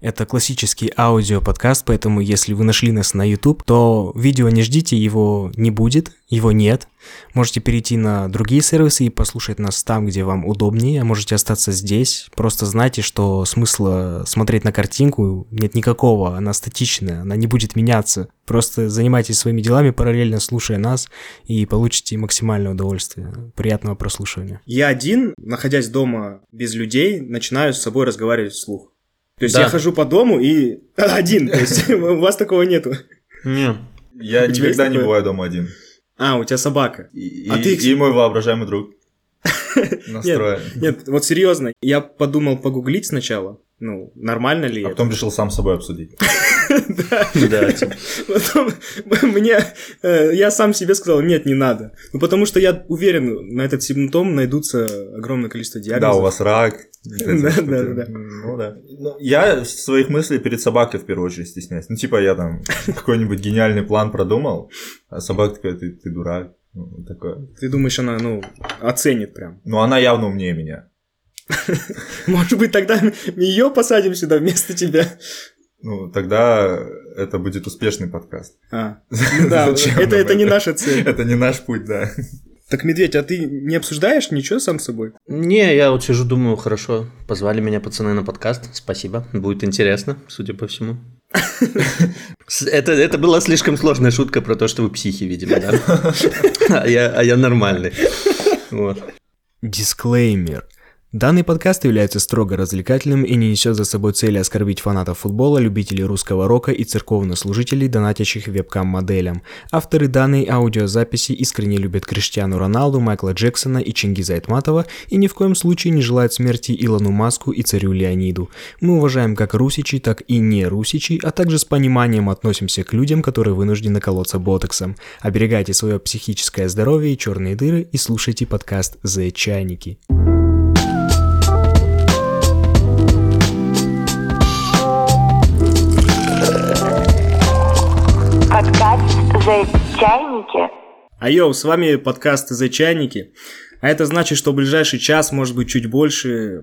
Это классический аудиоподкаст, поэтому если вы нашли нас на YouTube, то видео не ждите, его не будет, его нет. Можете перейти на другие сервисы и послушать нас там, где вам удобнее. Можете остаться здесь. Просто знайте, что смысла смотреть на картинку нет никакого. Она статичная, она не будет меняться. Просто занимайтесь своими делами, параллельно слушая нас, и получите максимальное удовольствие. Приятного прослушивания. Я один, находясь дома без людей, начинаю с собой разговаривать вслух. То есть да. я хожу по дому и один, то есть у вас такого нету. Нет. Я никогда не бываю дома один. А, у тебя собака. И, а ты... и мой воображаемый друг. Настроен. Нет, вот серьезно, я подумал погуглить сначала, ну, нормально ли А потом решил сам с собой обсудить. Да. Потом мне, э, я сам себе сказал, нет, не надо. Ну, потому что я уверен, на этот симптом найдутся огромное количество диагнозов. Да, у вас рак. Да, да, да. Ну да. Ну, я своих мыслей перед собакой в первую очередь стесняюсь. Ну, типа, я там какой-нибудь гениальный план продумал, а собака такая, ты, ты дурак. Ну, такое. Ты думаешь, она, ну, оценит прям? Ну, она явно умнее меня. Может быть, тогда ее посадим сюда вместо тебя. Ну, тогда это будет успешный подкаст. А, ну да, это, это не наша цель. Это не наш путь, да. Так, Медведь, а ты не обсуждаешь ничего сам с собой? Не, я вот сижу, думаю, хорошо, позвали меня пацаны на подкаст, спасибо, будет интересно, судя по всему. Это, это была слишком сложная шутка про то, что вы психи, видимо, да? А я, а я нормальный. Вот. Дисклеймер. Данный подкаст является строго развлекательным и не несет за собой цели оскорбить фанатов футбола, любителей русского рока и церковнослужителей, донатящих вебкам-моделям. Авторы данной аудиозаписи искренне любят Криштиану Роналду, Майкла Джексона и Чингиза Айтматова и ни в коем случае не желают смерти Илону Маску и царю Леониду. Мы уважаем как русичей, так и не русичей, а также с пониманием относимся к людям, которые вынуждены колоться ботоксом. Оберегайте свое психическое здоровье и черные дыры и слушайте подкаст «The Чайники». The Чайники. А йоу, с вами подкаст The Чайники. А это значит, что в ближайший час, может быть, чуть больше,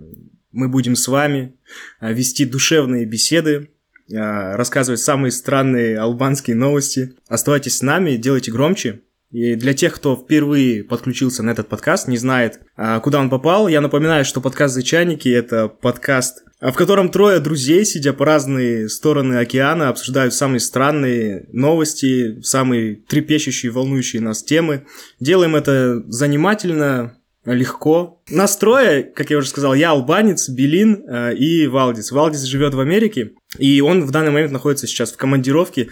мы будем с вами а, вести душевные беседы, а, рассказывать самые странные албанские новости. Оставайтесь с нами, делайте громче. И для тех, кто впервые подключился на этот подкаст, не знает, а, куда он попал, я напоминаю, что подкаст «Зачайники» — это подкаст в котором трое друзей, сидя по разные стороны океана, обсуждают самые странные новости, самые трепещущие, волнующие нас темы. Делаем это занимательно, легко. Нас трое, как я уже сказал, я албанец, Белин э, и Валдис. Валдис живет в Америке, и он в данный момент находится сейчас в командировке.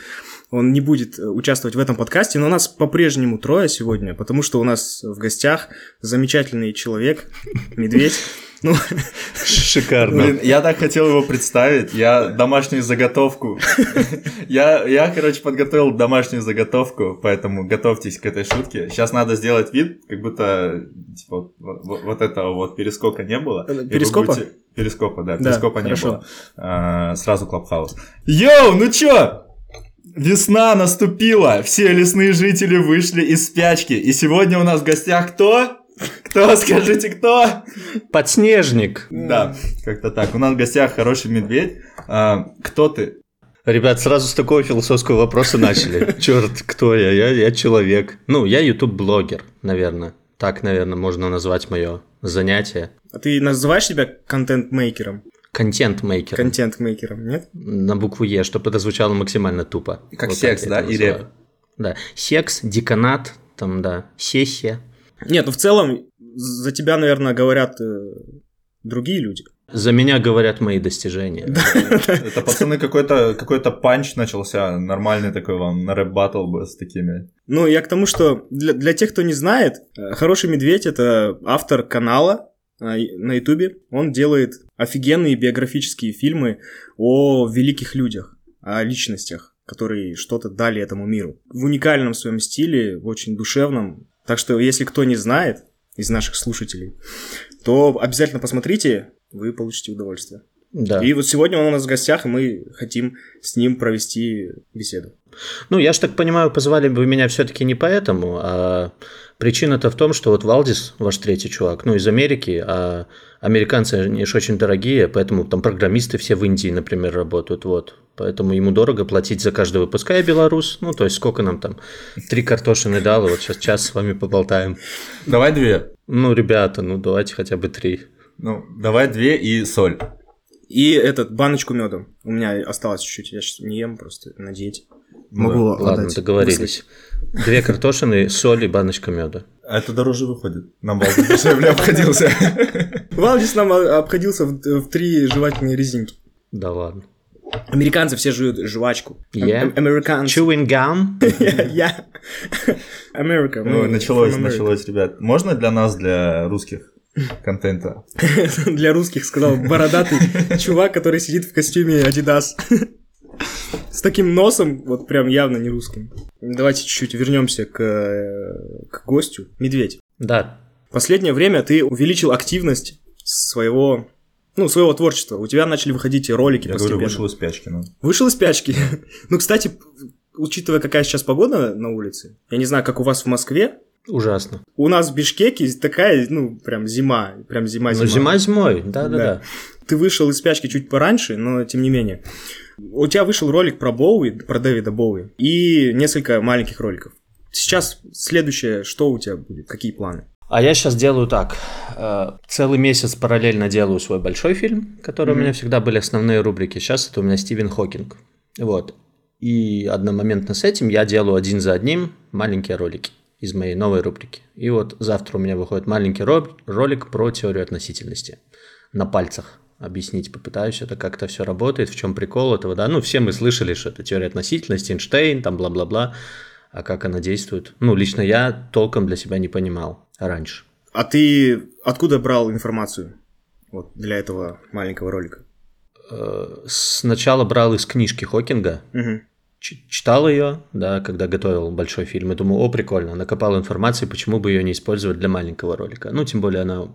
Он не будет участвовать в этом подкасте, но у нас по-прежнему трое сегодня, потому что у нас в гостях замечательный человек, Медведь. Ну, Шикарно. Блин, я так хотел его представить. Я домашнюю заготовку. Я, я, короче, подготовил домашнюю заготовку, поэтому готовьтесь к этой шутке. Сейчас надо сделать вид, как будто типа, вот, вот этого вот перескока не было. Перископа? Будете... Перископа, да, перископа да, не хорошо. было. А, сразу Clubhouse. Йоу, ну чё? Весна наступила, все лесные жители вышли из спячки, и сегодня у нас в гостях кто? Кто, скажите, кто? Подснежник. Да, как-то так. У нас в гостях хороший медведь. А, кто ты? Ребят, сразу с такого философского вопроса начали. Черт, кто я? Я, я человек. Ну, я YouTube-блогер, наверное. Так, наверное, можно назвать мое занятие. А ты называешь себя контент-мейкером? Контент-мейкером. Контент-мейкером, нет? На букву Е, чтобы это звучало максимально тупо. Как вот секс, да? Или... Да. Секс, деканат, там, да, сессия. Нет, ну в целом за тебя, наверное, говорят э, другие люди. За меня говорят мои достижения. Это, пацаны, какой-то какой панч начался, нормальный такой вам, на рэп батл бы с такими. Ну, я к тому, что для, для тех, кто не знает, э, Хороший Медведь — это автор канала на Ютубе. Он делает офигенные биографические фильмы о великих людях, о личностях, которые что-то дали этому миру. В уникальном своем стиле, очень душевном, так что, если кто не знает из наших слушателей, то обязательно посмотрите, вы получите удовольствие. Да. И вот сегодня он у нас в гостях, и мы хотим с ним провести беседу. Ну, я же так понимаю, позвали бы меня все-таки не поэтому, а причина-то в том, что вот Валдис, ваш третий чувак, ну, из Америки, а американцы, они же очень дорогие, поэтому там программисты все в Индии, например, работают, вот. Поэтому ему дорого платить за каждый выпуск. А я белорус, ну, то есть сколько нам там? Три картошины дал, и вот сейчас час с вами поболтаем. Давай две. Ну, ребята, ну, давайте хотя бы три. Ну, давай две и соль. И этот, баночку меда. У меня осталось чуть-чуть, я сейчас не ем, просто на диете. Могу да. Ладно, договорились. Мысли. Две картошины, соль и баночка меда. А это дороже выходит. Нам Валдис дешевле обходился. Валдис нам обходился в три жевательные резинки. Да ладно. Американцы все жуют жвачку. Yeah. Американцы. Chewing gum. Я. Америка. Ну, началось, началось, ребят. Можно для нас, для русских? Контента. Для русских, сказал бородатый чувак, который сидит в костюме Adidas. С таким носом, вот прям явно не русским. Давайте чуть-чуть вернемся к, к гостю. Медведь. Да. Последнее время ты увеличил активность своего ну, своего творчества. У тебя начали выходить ролики Я постепенно. говорю, вышел из спячки. Ну. Вышел из спячки. ну, кстати, учитывая, какая сейчас погода на улице, я не знаю, как у вас в Москве, Ужасно. У нас в Бишкеке такая, ну, прям зима, прям зима-зима. Ну, зима зимой, да-да-да. Ты вышел из спячки чуть пораньше, но тем не менее. У тебя вышел ролик про Боуи, про Дэвида Боуи, и несколько маленьких роликов. Сейчас следующее, что у тебя будет, какие планы? А я сейчас делаю так. Э, целый месяц параллельно делаю свой большой фильм, который mm-hmm. у меня всегда были основные рубрики. Сейчас это у меня Стивен Хокинг. Вот. И одномоментно с этим я делаю один за одним маленькие ролики из моей новой рубрики. И вот завтра у меня выходит маленький ролик про теорию относительности на пальцах объяснить попытаюсь, это как-то все работает, в чем прикол этого, да, ну, все мы слышали, что это теория относительности, Эйнштейн, там, бла-бла-бла, а как она действует, ну, лично я толком для себя не понимал раньше. А ты откуда брал информацию вот для этого маленького ролика? Э, сначала брал из книжки Хокинга, угу читал ее, да, когда готовил большой фильм, и думаю, о, прикольно, накопал информации, почему бы ее не использовать для маленького ролика. Ну, тем более она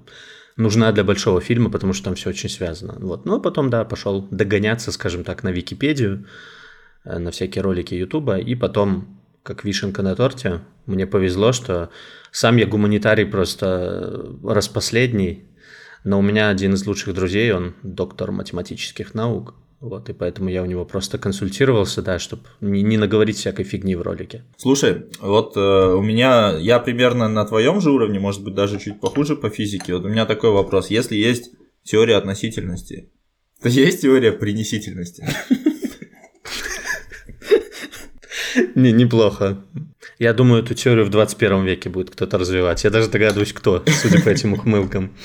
нужна для большого фильма, потому что там все очень связано. Вот. Ну, а потом, да, пошел догоняться, скажем так, на Википедию, э, на всякие ролики Ютуба, и потом, как вишенка на торте, мне повезло, что сам я гуманитарий просто распоследний, но у меня один из лучших друзей, он доктор математических наук, вот, и поэтому я у него просто консультировался, да, чтобы не, не наговорить всякой фигни в ролике. Слушай, вот э, у меня, я примерно на твоем же уровне, может быть, даже чуть похуже по физике. Вот у меня такой вопрос. Если есть теория относительности, то есть теория принесительности? Не, неплохо. Я думаю, эту теорию в 21 веке будет кто-то развивать. Я даже догадываюсь, кто, судя по этим ухмылкам.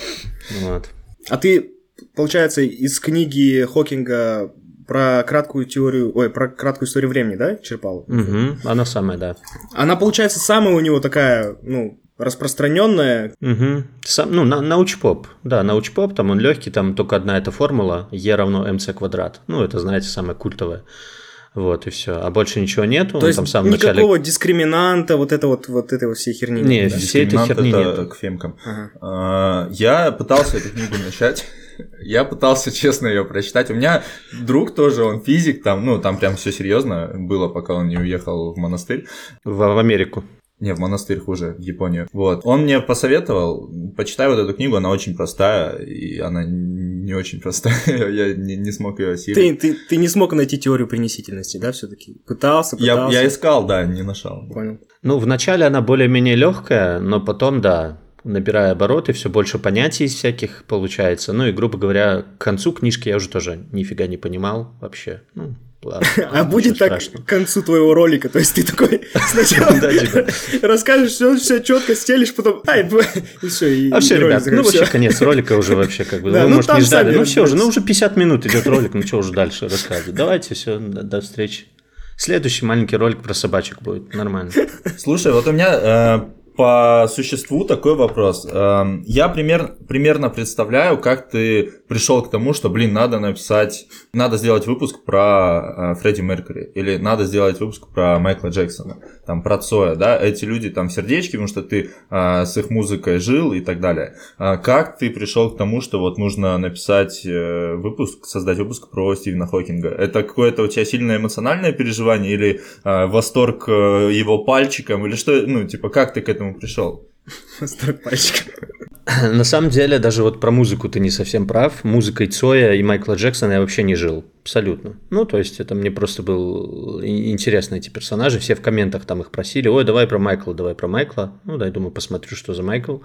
Вот. А ты получается, из книги Хокинга про краткую теорию, ой, про краткую историю времени, да, черпал? Угу, она самая, да. Она, получается, самая у него такая, ну, распространенная. Угу. Сам, ну, на, научпоп. Да, научпоп, там он легкий, там только одна эта формула, E равно mc квадрат. Ну, это, знаете, самая культовая. Вот, и все. А больше ничего нету. То есть там сам никакого начале... дискриминанта, вот это вот, вот этой вот всей херни. Не, да? всей этой херни это нету. к фемкам. Ага. А, я пытался эту книгу начать. Я пытался честно ее прочитать. У меня друг тоже, он физик, там, ну, там прям все серьезно было, пока он не уехал в монастырь. В, в Америку. Не, в монастырь хуже, в Японию. Вот. Он мне посоветовал, почитай вот эту книгу, она очень простая, и она не очень простая, я не, не смог ее осилить. Ты, ты, ты не смог найти теорию принесительности, да, все-таки? Пытался, пытался? Я, я искал, да, не нашел. Понял. Ну, вначале она более-менее легкая, но потом, да, набирая обороты, все больше понятий всяких получается. Ну и, грубо говоря, к концу книжки я уже тоже нифига не понимал вообще. Ну, Ладно, а будет так к концу твоего ролика, то есть ты такой сначала типа. расскажешь все, все четко стелишь, потом ай, и все. А все, ребят, ну вообще конец ролика уже вообще как бы, вы, ну, может, не ждали. Ну все уже, ну уже 50 минут идет ролик, ну что уже дальше рассказывать. Давайте, все, до встречи. Следующий маленький ролик про собачек будет, нормально. Слушай, вот у меня э, по существу такой вопрос. Эм, я пример, примерно представляю, как ты пришел к тому, что, блин, надо написать, надо сделать выпуск про э, Фредди Меркьюри, или надо сделать выпуск про Майкла Джексона, там, про Цоя, да, эти люди там сердечки, потому что ты э, с их музыкой жил и так далее. А как ты пришел к тому, что вот нужно написать э, выпуск, создать выпуск про Стивена Хокинга? Это какое-то у тебя сильное эмоциональное переживание или восторг его пальчиком, или что, ну, типа, как ты к этому этому пришел. На самом деле, даже вот про музыку ты не совсем прав. Музыкой Цоя и Майкла Джексона я вообще не жил. Абсолютно. Ну, то есть, это мне просто был интересны эти персонажи. Все в комментах там их просили. Ой, давай про Майкла, давай про Майкла. Ну, да, я думаю, посмотрю, что за Майкл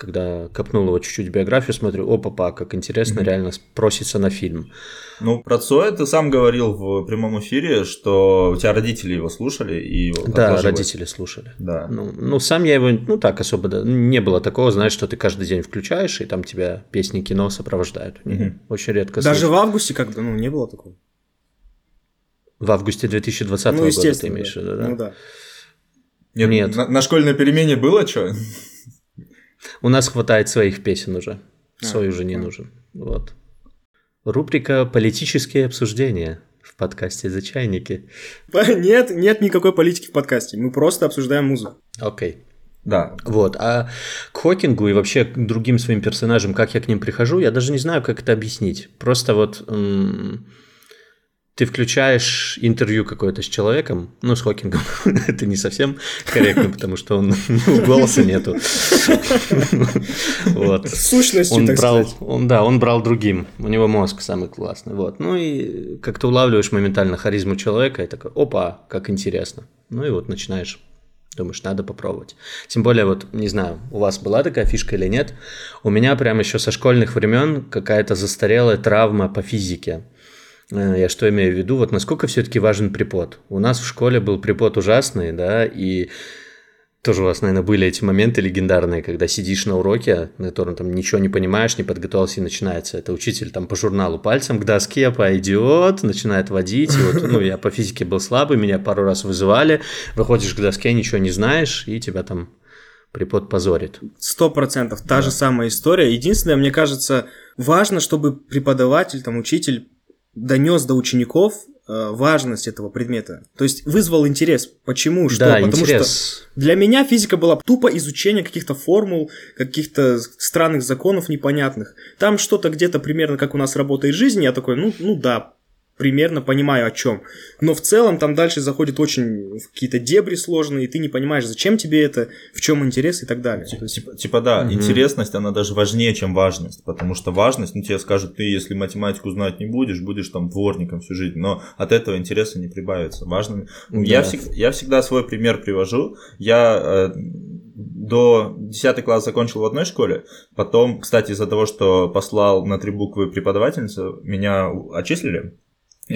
когда копнул его чуть-чуть биографию, смотрю, о, папа, как интересно, mm-hmm. реально просится на фильм. Ну, про Цоя ты сам говорил в прямом эфире, что у тебя родители его слушали и Да, отложили. родители слушали. Да. Ну, ну, сам я его, ну, так особо, да, не было такого, знаешь, что ты каждый день включаешь, и там тебя песни кино сопровождают. Mm-hmm. Очень редко Даже слышу. в августе как-то, ну, не было такого. В августе 2020 ну, года ты имеешь в виду, да? Ну, да. Нет, Нет. На, на школьной перемене было что? У нас хватает своих песен уже. Свой а, уже не нужен. Вот. Рубрика «Политические обсуждения» в подкасте «За чайники». Нет, нет никакой политики в подкасте. Мы просто обсуждаем музыку. Окей. Okay. Да. Вот. А к Хокингу и вообще к другим своим персонажам, как я к ним прихожу, я даже не знаю, как это объяснить. Просто вот м- ты включаешь интервью какое-то с человеком, ну, с Хокингом, это не совсем корректно, потому что он, ну, голоса нету. Вот. Сущностью, он брал, Он, да, он брал другим, у него мозг самый классный, вот. Ну, и как то улавливаешь моментально харизму человека, и такой, опа, как интересно. Ну, и вот начинаешь Думаешь, надо попробовать. Тем более, вот, не знаю, у вас была такая фишка или нет, у меня прям еще со школьных времен какая-то застарелая травма по физике. Э, я что имею в виду? Вот насколько все-таки важен препод. У нас в школе был препод ужасный, да, и тоже у вас, наверное, были эти моменты легендарные, когда сидишь на уроке, на котором там ничего не понимаешь, не подготовился и начинается. Это учитель там по журналу пальцем к доске пойдет, начинает водить. И вот, ну, я по физике был слабый, меня пару раз вызывали. Выходишь к доске, ничего не знаешь, и тебя там препод позорит. Сто процентов. Та да. же самая история. Единственное, мне кажется, важно, чтобы преподаватель, там, учитель донес до учеников э, важность этого предмета. То есть вызвал интерес. Почему? Что? Да, Потому интерес. что для меня физика была тупо изучение каких-то формул, каких-то странных законов непонятных. Там что-то где-то примерно как у нас работает жизнь. Я такой, ну, ну да, примерно понимаю о чем. Но в целом там дальше заходит очень какие-то дебри сложные, и ты не понимаешь, зачем тебе это, в чем интерес и так далее. Типа, типа, типа да, угу. интересность, она даже важнее, чем важность, потому что важность, ну тебе скажут, ты если математику знать не будешь, будешь там дворником всю жизнь, но от этого интереса не прибавится. Важно. Да. Я, всегда, я всегда свой пример привожу. Я э, до 10 класс закончил в одной школе, потом, кстати, из-за того, что послал на три буквы преподавательницу, меня отчислили,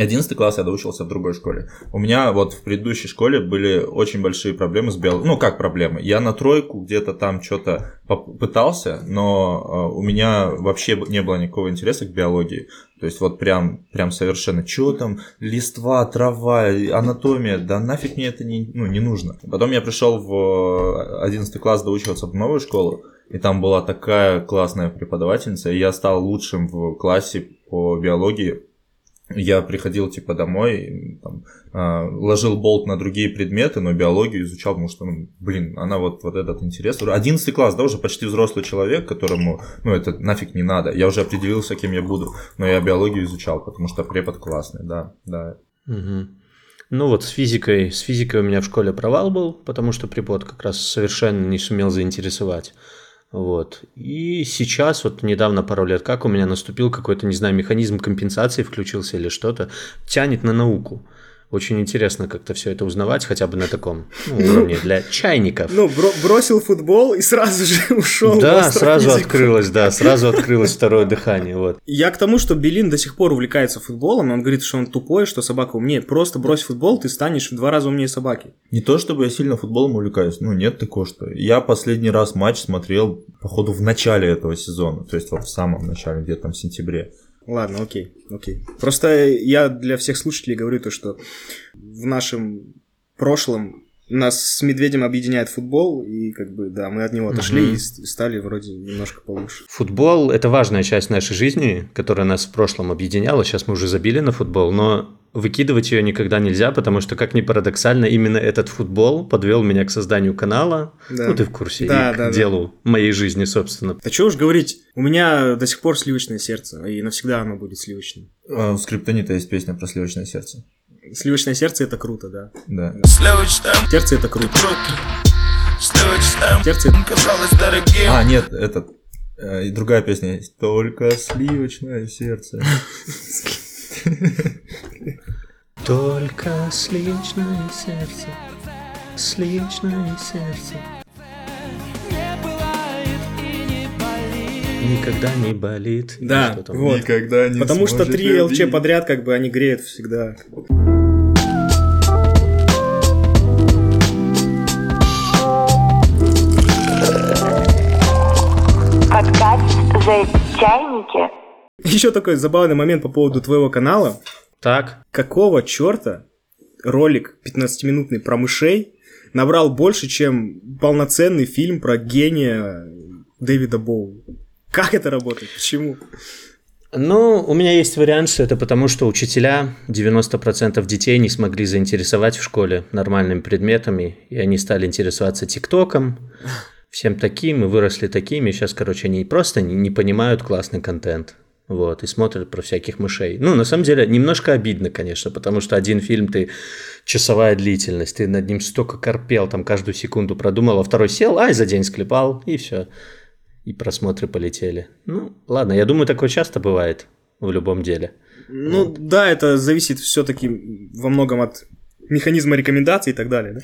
11 класс я доучился в другой школе. У меня вот в предыдущей школе были очень большие проблемы с биологией. Ну, как проблемы? Я на тройку где-то там что-то попытался, но э, у меня вообще не было никакого интереса к биологии. То есть вот прям, прям совершенно, что там, листва, трава, анатомия, да нафиг мне это не, ну, не нужно. Потом я пришел в 11 класс доучиваться в новую школу, и там была такая классная преподавательница, и я стал лучшим в классе по биологии я приходил типа домой, там, э, ложил болт на другие предметы, но биологию изучал, потому что, ну, блин, она вот, вот этот интерес. 11 класс, да, уже почти взрослый человек, которому, ну, это нафиг не надо. Я уже определился, кем я буду, но я биологию изучал, потому что препод классный, да, да. Угу. Ну вот с физикой, с физикой у меня в школе провал был, потому что препод как раз совершенно не сумел заинтересовать. Вот. И сейчас, вот недавно, пару лет как, у меня наступил какой-то, не знаю, механизм компенсации включился или что-то, тянет на науку. Очень интересно как-то все это узнавать, хотя бы на таком ну, уровне для чайников. Ну, бро- бросил футбол и сразу же ушел. Да, сразу открылось, да, сразу открылось второе дыхание. Вот. Я к тому, что Белин до сих пор увлекается футболом, он говорит, что он тупой, что собака умнее. Просто брось футбол, ты станешь в два раза умнее собаки. Не то, чтобы я сильно футболом увлекаюсь, ну нет такого, что. Я последний раз матч смотрел, походу, в начале этого сезона, то есть вот в самом начале, где-то там в сентябре. Ладно, окей, окей. Просто я для всех слушателей говорю то, что в нашем прошлом нас с Медведем объединяет футбол, и как бы, да, мы от него отошли угу. и стали вроде немножко получше. Футбол – это важная часть нашей жизни, которая нас в прошлом объединяла. Сейчас мы уже забили на футбол, но выкидывать ее никогда нельзя, потому что, как ни парадоксально, именно этот футбол подвел меня к созданию канала. Да. Ну, ты в курсе, да, и да, к делу да. моей жизни, собственно. Да что уж говорить, у меня до сих пор сливочное сердце, и навсегда оно будет сливочным. А у Скриптонита есть песня про сливочное сердце. Сливочное сердце это круто, да. Да. Сердце это круто. Сердце казалось дорогим. А, нет, этот. Э, и другая песня есть. Только сливочное сердце. Только сливочное сердце. Сливочное сердце. Никогда не болит. Да, вот. Никогда не Потому что три ЛЧ подряд, как бы, они греют всегда. за чайники. Еще такой забавный момент по поводу твоего канала. Так. Какого черта ролик 15-минутный про мышей набрал больше, чем полноценный фильм про гения Дэвида Боу? Как это работает? Почему? Ну, у меня есть вариант, что это потому, что учителя 90% детей не смогли заинтересовать в школе нормальными предметами, и они стали интересоваться ТикТоком, всем таким, и выросли такими. Сейчас, короче, они просто не, не понимают классный контент. Вот, и смотрят про всяких мышей. Ну, на самом деле, немножко обидно, конечно, потому что один фильм ты часовая длительность, ты над ним столько корпел, там каждую секунду продумал, а второй сел, ай, за день склепал, и все. И просмотры полетели. Ну, ладно, я думаю, такое часто бывает в любом деле. Ну, вот. да, это зависит все-таки во многом от механизма рекомендаций и так далее, да?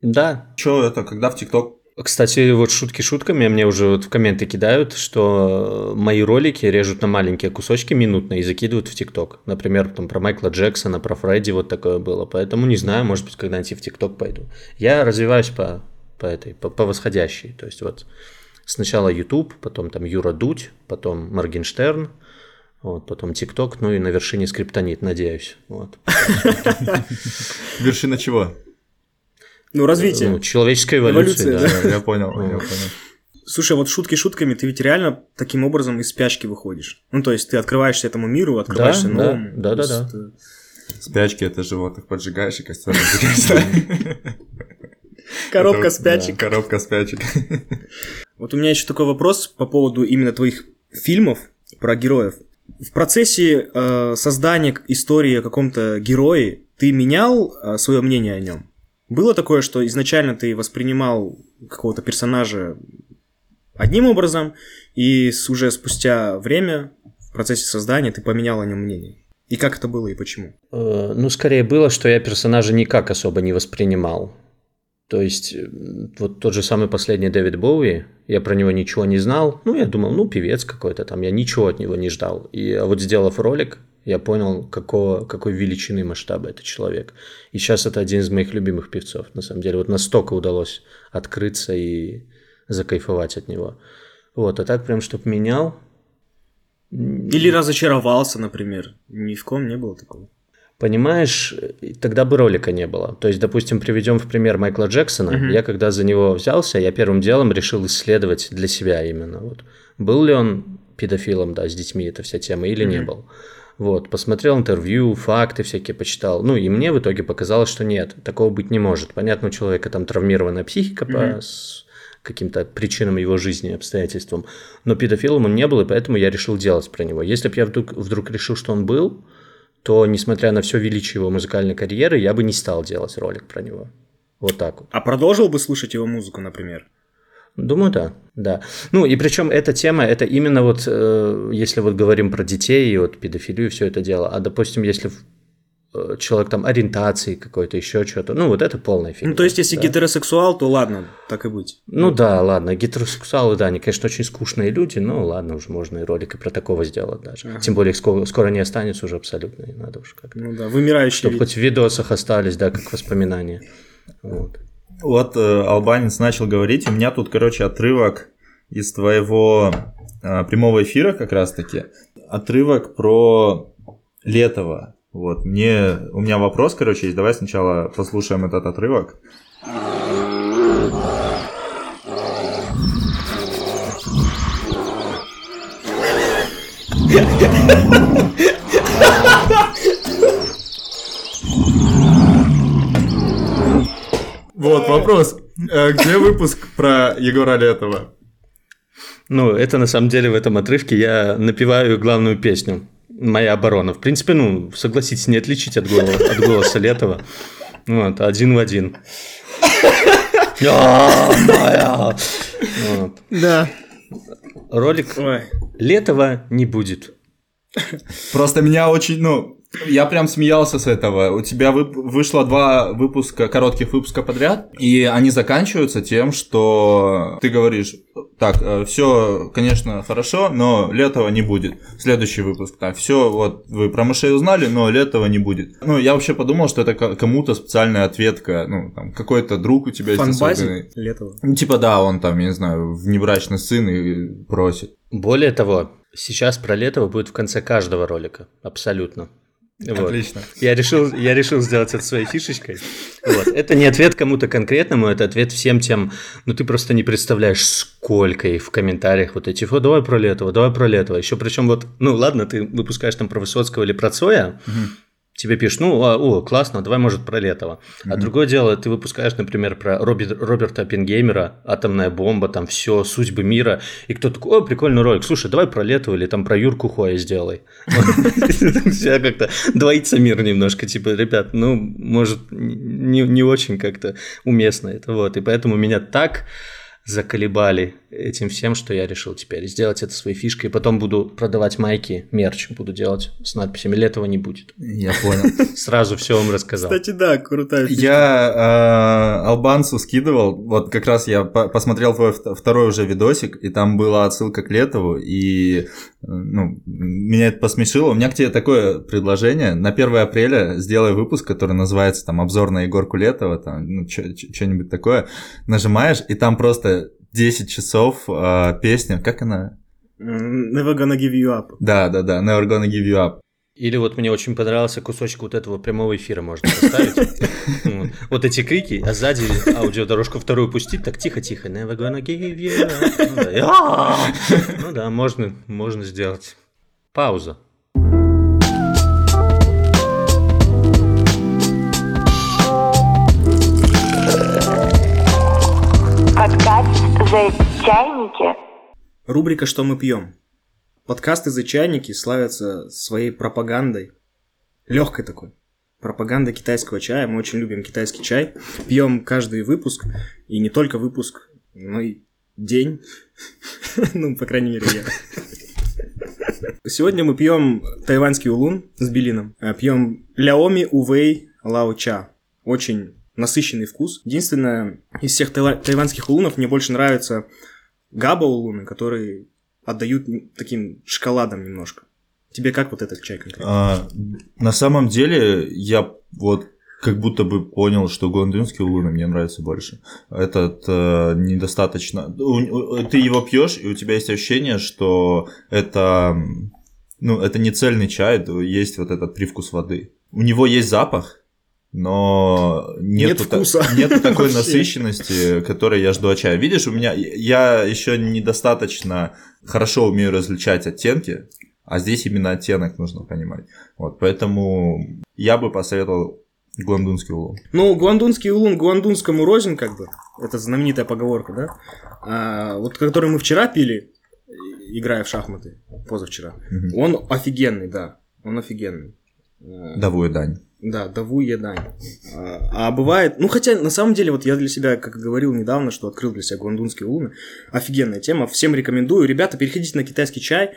Да. Что это, когда в ТикТок кстати, вот шутки шутками, мне уже вот в комменты кидают, что мои ролики режут на маленькие кусочки минутные и закидывают в ТикТок. Например, там про Майкла Джексона, про Фредди вот такое было. Поэтому не знаю, может быть, когда-нибудь в ТикТок пойду. Я развиваюсь по, по этой, по, по восходящей. То есть вот сначала YouTube, потом там Юра Дудь, потом Моргенштерн, вот, потом ТикТок, ну и на вершине скриптонит, надеюсь. Вот. Вершина чего? Ну, развитие. Ну, человеческая эволюция, эволюция да. Я понял, я понял. Слушай, вот шутки шутками, ты ведь реально таким образом из спячки выходишь. Ну, то есть ты открываешься этому миру, открываешься да, новому. Да, да, да. да. Спячки это животных поджигаешь и костер. Коробка спячек. Коробка спячек. Вот у меня еще такой вопрос по поводу именно твоих фильмов про героев. В процессе э, создания истории о каком-то герое ты менял э, свое мнение о нем? Было такое, что изначально ты воспринимал какого-то персонажа одним образом, и уже спустя время в процессе создания ты поменял о нем мнение. И как это было и почему? Э, ну, скорее было, что я персонажа никак особо не воспринимал. То есть, вот тот же самый последний Дэвид Боуи, я про него ничего не знал. Ну, я думал, ну, певец какой-то там, я ничего от него не ждал. И вот сделав ролик, я понял, какого, какой величины масштаба этот человек. И сейчас это один из моих любимых певцов, на самом деле. Вот настолько удалось открыться и закайфовать от него. Вот, а так прям, чтобы менял. Или разочаровался, например. Ни в ком не было такого. Понимаешь, тогда бы ролика не было. То есть, допустим, приведем в пример Майкла Джексона. Uh-huh. Я когда за него взялся, я первым делом решил исследовать для себя именно. Вот. Был ли он педофилом, да, с детьми, эта вся тема, или uh-huh. не был. Вот, посмотрел интервью, факты всякие почитал. Ну, и мне в итоге показалось, что нет, такого быть не может. Понятно, у человека там травмированная психика mm-hmm. по каким-то причинам его жизни, обстоятельствам. Но педофилом он не был, и поэтому я решил делать про него. Если бы я вдруг, вдруг решил, что он был, то, несмотря на все величие его музыкальной карьеры, я бы не стал делать ролик про него. Вот так вот. А продолжил бы слушать его музыку, например? Думаю, да, да. Ну и причем эта тема, это именно вот, э, если вот говорим про детей и вот педофилию, все это дело, а допустим, если э, человек там ориентации какой-то, еще что-то, ну вот это полная фигня. Ну то есть если да? гетеросексуал, то ладно, так и быть. Ну да, ладно, гетеросексуалы, да, они, конечно, очень скучные люди, но ладно, уже можно и ролики про такого сделать даже. Ага. Тем более скоро, скоро не останется уже абсолютно, не надо уж как-то. Ну да, вымирающие. Чтобы хоть в видосах остались, да, как воспоминания. Вот. Вот э, албанец начал говорить, у меня тут, короче, отрывок из твоего э, прямого эфира как раз-таки. Отрывок про Летова. Вот, мне, у меня вопрос, короче, есть. Давай сначала послушаем этот отрывок. Вот вопрос. Э, где выпуск про Егора Летова? Ну, это на самом деле в этом отрывке я напеваю главную песню «Моя оборона». В принципе, ну, согласитесь, не отличить от голоса, от голоса Летова. Вот, один в один. Да. Ролик Летова не будет. Просто меня очень, ну, я прям смеялся с этого. У тебя вы, вышло два выпуска, коротких выпуска подряд, и они заканчиваются тем, что ты говоришь, так, э, все, конечно, хорошо, но летого не будет. Следующий выпуск, так, все, вот вы про мышей узнали, но летого не будет. Ну, я вообще подумал, что это кому-то специальная ответка, ну, там, какой-то друг у тебя есть особенный. летого. Ну, типа, да, он там, я не знаю, внебрачный сын и просит. Более того, сейчас про летого будет в конце каждого ролика, абсолютно. Вот. Отлично. Я решил, я решил сделать это своей фишечкой. Вот. Это не ответ кому-то конкретному, это ответ всем тем, ну ты просто не представляешь, сколько их в комментариях вот эти, вот давай про Летова, давай про Летова. Еще причем вот, ну ладно, ты выпускаешь там про Высоцкого или про Цоя, угу тебе пишут, ну, а, о, классно, давай, может, про Летова. Mm-hmm. А другое дело, ты выпускаешь, например, про Роберт, Роберта Оппенгеймера, «Атомная бомба», там все, судьбы мира, и кто такой, о, прикольный ролик, слушай, давай про Летова или там про Юрку Хоя сделай. Все как-то двоится мир немножко, типа, ребят, ну, может, не очень как-то уместно это, вот, и поэтому меня так заколебали этим всем, что я решил теперь сделать это своей фишкой. И потом буду продавать майки, мерч буду делать с надписями «Летого не будет». Я понял. Сразу все вам рассказал. Кстати, да, крутая фишка. Я э, албанцу скидывал, вот как раз я посмотрел твой второй уже видосик, и там была отсылка к Летову, и э, ну, меня это посмешило. У меня к тебе такое предложение. На 1 апреля сделай выпуск, который называется там «Обзор на Егорку Летова», там, ну, что-нибудь такое. Нажимаешь, и там просто 10 часов э, песня, как она? Never gonna give you up. Да, да, да, Never gonna give you up. Или вот мне очень понравился кусочек вот этого прямого эфира можно поставить. Вот эти крики, а сзади аудиодорожку вторую пустить, так тихо-тихо. Never gonna give you up. Ну да, можно, можно сделать. Пауза. Чайники. Рубрика «Что мы пьем». Подкасты за чайники славятся своей пропагандой. Легкой такой. Пропаганда китайского чая. Мы очень любим китайский чай. Пьем каждый выпуск. И не только выпуск, но и день. ну, по крайней мере, я. Сегодня мы пьем тайваньский улун с белином. Пьем Ляоми Увей Лао Ча. Очень насыщенный вкус. Единственное, из всех тайваньских улунов мне больше нравятся габа улуны, которые отдают таким шоколадом немножко. Тебе как вот этот чай конкретно? А, на самом деле, я вот как будто бы понял, что гондынский улуны мне нравится больше. Этот э, недостаточно. Ты его пьешь, и у тебя есть ощущение, что это, ну, это не цельный чай, есть вот этот привкус воды. У него есть запах, но нету, Нет вкуса. Та, нету такой насыщенности, которой я жду от чая. Видишь, у меня я еще недостаточно хорошо умею различать оттенки, а здесь именно оттенок нужно понимать. Вот, поэтому я бы посоветовал Гуандунский улун. Ну, Гуандунский улун Гуандунскому рознь, как бы. Это знаменитая поговорка, да? А, вот который мы вчера пили, играя в шахматы, позавчера, угу. он офигенный, да. Он офигенный. Давую дань. Да, даву едань. А, а бывает, ну хотя на самом деле вот я для себя, как говорил недавно, что открыл для себя гуандунские улуны, офигенная тема, всем рекомендую. Ребята, переходите на китайский чай,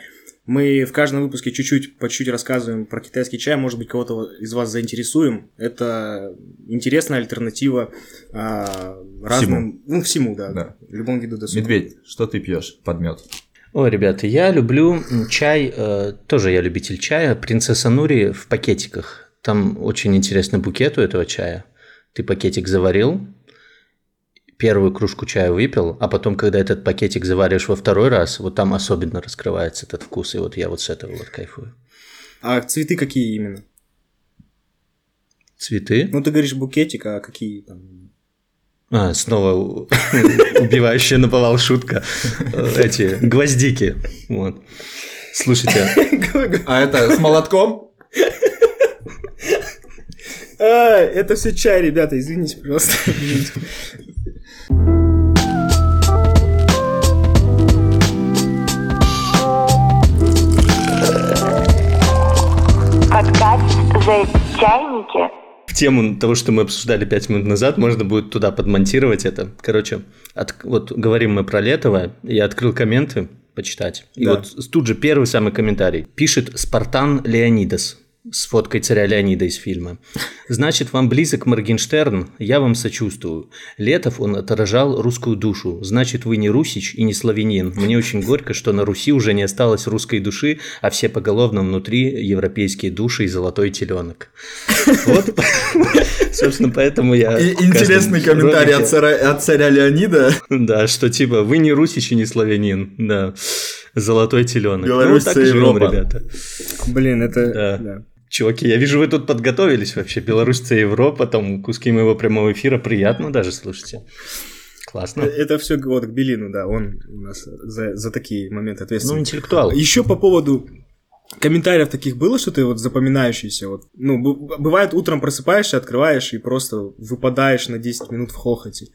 мы в каждом выпуске чуть-чуть, по чуть-чуть рассказываем про китайский чай, может быть, кого-то из вас заинтересуем. Это интересная альтернатива а, разным... Всему. Ну, всему, да, да. Любому виду досуга. Медведь, что ты пьешь под мед? Ой, ребята, я люблю чай, э, тоже я любитель чая, принцесса Нури в пакетиках. Там очень интересный букет у этого чая. Ты пакетик заварил, первую кружку чая выпил, а потом, когда этот пакетик заваришь во второй раз, вот там особенно раскрывается этот вкус, и вот я вот с этого вот кайфую. А цветы какие именно? Цветы? Ну, ты говоришь букетик, а какие там? А, снова убивающая наповал шутка. Эти гвоздики. Вот. Слушайте. А это с молотком? А, это все чай, ребята, извините, пожалуйста. Подкаст «За чайники» в тему того, что мы обсуждали пять минут назад, можно будет туда подмонтировать это. Короче, от, вот говорим мы про Летова, я открыл комменты почитать. И да. вот тут же первый самый комментарий. Пишет Спартан Леонидас с фоткой царя Леонида из фильма. Значит, вам близок Моргенштерн, я вам сочувствую. Летов он отражал русскую душу. Значит, вы не русич и не славянин. Мне очень горько, что на Руси уже не осталось русской души, а все поголовно внутри европейские души и золотой теленок. Вот, собственно, поэтому я... Интересный комментарий от царя, от царя Леонида. Да, что типа, вы не русич и не славянин. Да. Золотой теленок. Беларусь ну, так и живем, ребята. Блин, это... Да. Чуваки, я вижу, вы тут подготовились вообще. Беларусь, Европа, там куски моего прямого эфира. Приятно даже, слушайте. Классно. Это все вот к Белину, да, он у нас за, за такие моменты ответственный. Ну, интеллектуал. Еще по поводу комментариев таких было, что ты вот запоминающийся? Вот, ну, бывает, утром просыпаешься, открываешь и просто выпадаешь на 10 минут в хохоте.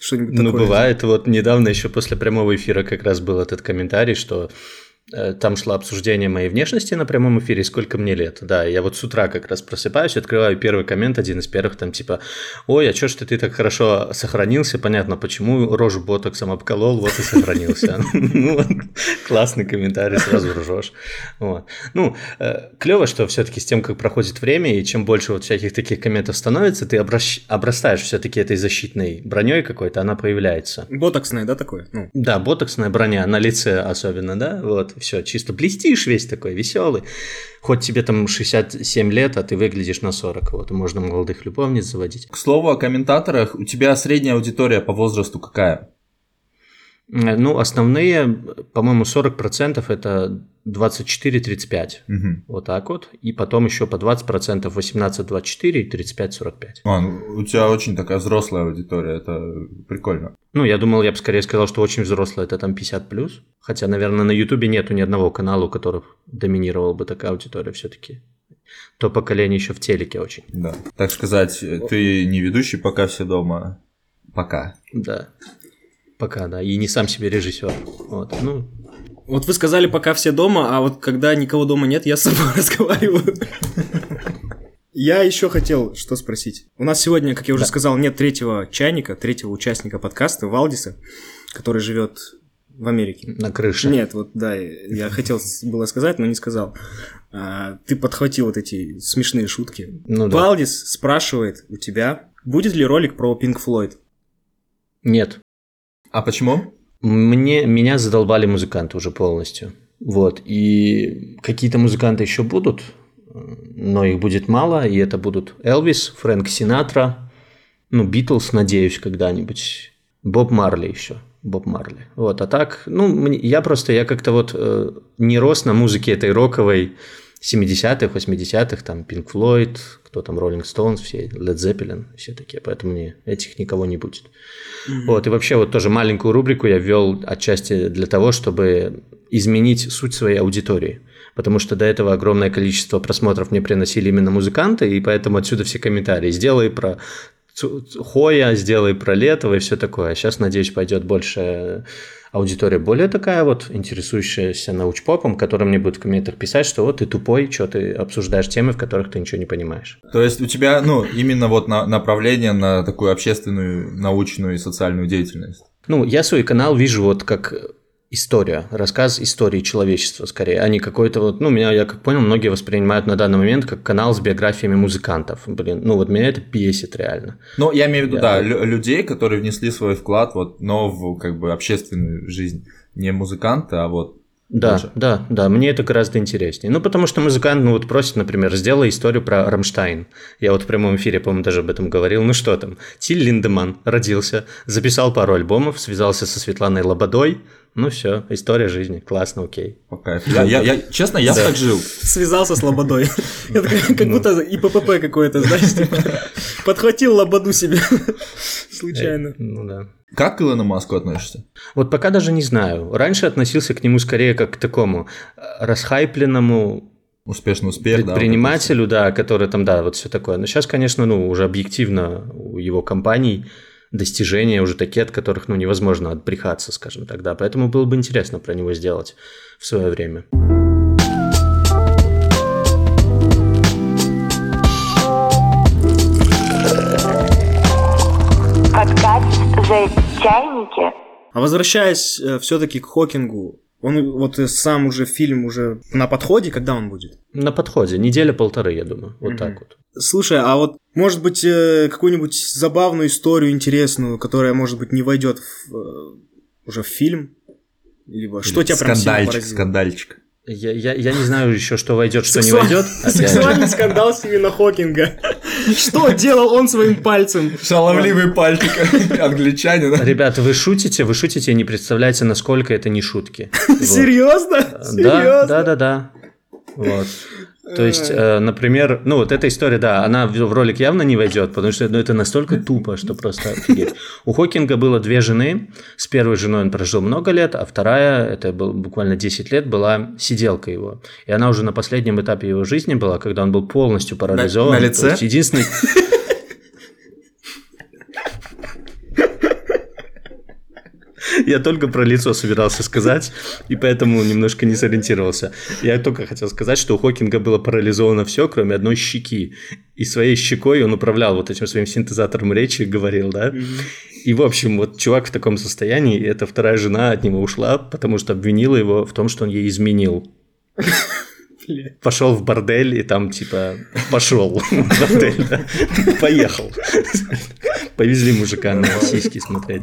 Что-нибудь ну, такое. Ну, бывает. Вот недавно еще после прямого эфира как раз был этот комментарий, что там шло обсуждение моей внешности на прямом эфире, сколько мне лет. Да, я вот с утра как раз просыпаюсь, открываю первый коммент, один из первых, там типа, ой, а чё ж ты так хорошо сохранился? Понятно, почему рожу ботоксом обколол, вот и сохранился. Ну, классный комментарий, сразу ржешь. Ну, э, клево, что все-таки с тем, как проходит время, и чем больше вот всяких таких комментов становится, ты обрастаешь все-таки этой защитной броней какой-то, она появляется. Ботоксная, да, такое? Ну. Да, ботоксная броня, на лице особенно, да, вот все, чисто блестишь весь такой, веселый. Хоть тебе там 67 лет, а ты выглядишь на 40, вот, можно молодых любовниц заводить. К слову о комментаторах, у тебя средняя аудитория по возрасту какая? Э, ну, основные, по-моему, 40% это 24-35. Угу. Вот так вот. И потом еще по 20% 18-24 и 35-45. А, ну, у тебя очень такая взрослая аудитория, это прикольно. Ну, я думал, я бы скорее сказал, что очень взрослая, это там 50 плюс. Хотя, наверное, на Ютубе нету ни одного канала, у которых доминировала бы такая аудитория все-таки. То поколение еще в телеке очень. Да. Так сказать, ты не ведущий, пока все дома. Пока. Да. Пока, да. И не сам себе режиссер. Вот. Ну, вот вы сказали, пока все дома, а вот когда никого дома нет, я с собой разговариваю. Я еще хотел что спросить. У нас сегодня, как я уже да. сказал, нет третьего чайника, третьего участника подкаста, Валдиса, который живет в Америке. На крыше. Нет, вот да, я хотел было сказать, но не сказал. А, ты подхватил вот эти смешные шутки. Ну, да. Валдис спрашивает у тебя, будет ли ролик про Pink Floyd? Нет. А почему? Мне, меня задолбали музыканты уже полностью. Вот. И какие-то музыканты еще будут, но их будет мало, и это будут Элвис, Фрэнк Синатра, ну, Битлз, надеюсь, когда-нибудь, Боб Марли еще. Боб Марли. Вот, а так, ну, я просто, я как-то вот э, не рос на музыке этой роковой 70-х, 80-х, там, Pink Floyd, кто там, Rolling Stones, все, Led Zeppelin, все такие, поэтому мне этих никого не будет. Mm-hmm. Вот, и вообще вот тоже маленькую рубрику я ввел отчасти для того, чтобы изменить суть своей аудитории. Потому что до этого огромное количество просмотров мне приносили именно музыканты, и поэтому отсюда все комментарии. Сделай про Хоя, сделай про Летова и все такое. А сейчас, надеюсь, пойдет больше аудитория более такая вот, интересующаяся научпопом, которая мне будет в комментах писать, что вот ты тупой, что ты обсуждаешь темы, в которых ты ничего не понимаешь. То есть у тебя, ну, именно вот на, направление на такую общественную, научную и социальную деятельность? Ну, я свой канал вижу вот как история, рассказ истории человечества скорее, а не какой-то вот, ну, меня, я как понял, многие воспринимают на данный момент как канал с биографиями музыкантов. Блин, ну вот меня это бесит реально. Ну, я имею в виду, я... да, людей, которые внесли свой вклад вот, но в как бы общественную жизнь. Не музыканты, а вот да, тоже. да, да, мне это гораздо интереснее. Ну, потому что музыкант, ну, вот просит, например, сделай историю про Рамштайн. Я вот в прямом эфире, по-моему, даже об этом говорил. Ну, что там? Тиль Линдеман родился, записал пару альбомов, связался со Светланой Лободой, Ну все, история жизни, классно, окей. Пока. Я, я, я, честно, я так жил. Связался с Лободой. Как будто и ППП какое-то, знаешь, типа, подхватил Лободу себе случайно. Э, ну да. Как к Илону Маску относишься? Вот пока даже не знаю. Раньше относился к нему скорее как к такому э, расхайпленному успешный успех, предпринимателю, да, да, который там, да, вот все такое. Но сейчас, конечно, ну, уже объективно у его компаний достижения уже такие, от которых, ну, невозможно отбрехаться, скажем так, да. Поэтому было бы интересно про него сделать в свое время. Подкаст за чайники. А возвращаясь э, все-таки к Хокингу, он вот сам уже фильм уже на подходе, когда он будет? На подходе, неделя-полторы, я думаю, вот mm так вот. Слушай, а вот может быть э, какую-нибудь забавную историю интересную, которая может быть не войдет в, э, уже в фильм, либо что Или тебя прям сильно поразило? Скандальчик. Я, я, я не знаю еще, что войдет, что Сексуаль... не войдет. Сексуальный скандал Стивена Хокинга. Что делал он своим пальцем? Шаловливый пальчик англичанина. Ребята, вы шутите, вы шутите и не представляете, насколько это не шутки. Серьезно? Да, да, да, да. Вот. То есть, э, например, ну вот эта история, да, она в ролик явно не войдет, потому что ну, это настолько тупо, что просто офигеть. У Хокинга было две жены. С первой женой он прожил много лет, а вторая, это был буквально 10 лет, была сиделка его. И она уже на последнем этапе его жизни была, когда он был полностью парализован. На, на лице? То есть, единственный... Я только про лицо собирался сказать, и поэтому немножко не сориентировался. Я только хотел сказать, что у Хокинга было парализовано все, кроме одной щеки. И своей щекой он управлял вот этим своим синтезатором речи, говорил, да. И, в общем, вот чувак в таком состоянии, и эта вторая жена от него ушла, потому что обвинила его в том, что он ей изменил. Пошел в бордель и там типа пошел в бордель, да? поехал. Повезли мужика на сиськи смотреть.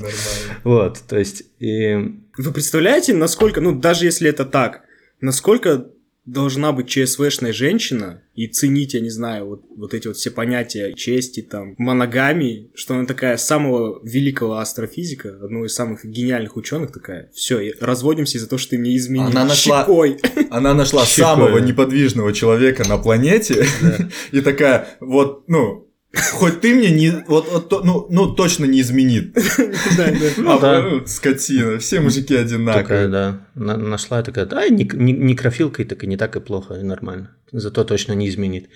Вот, то есть... И... Вы представляете, насколько, ну даже если это так, насколько должна быть ЧСВшная женщина и ценить, я не знаю, вот, вот эти вот все понятия чести, там, моногамии, что она такая самого великого астрофизика, одного из самых гениальных ученых такая, все, разводимся из-за того, что ты мне изменил она нашла, щекой. Она нашла щекой, самого неподвижного человека на планете да. и такая, вот, ну, Хоть ты мне не, вот, вот ну, ну точно не изменит. Да, да. А ну, скотина, все мужики одинаковые. Такая, да. Нашла такая, да, некрофилкой так и не так и плохо, и нормально. Зато точно не изменит.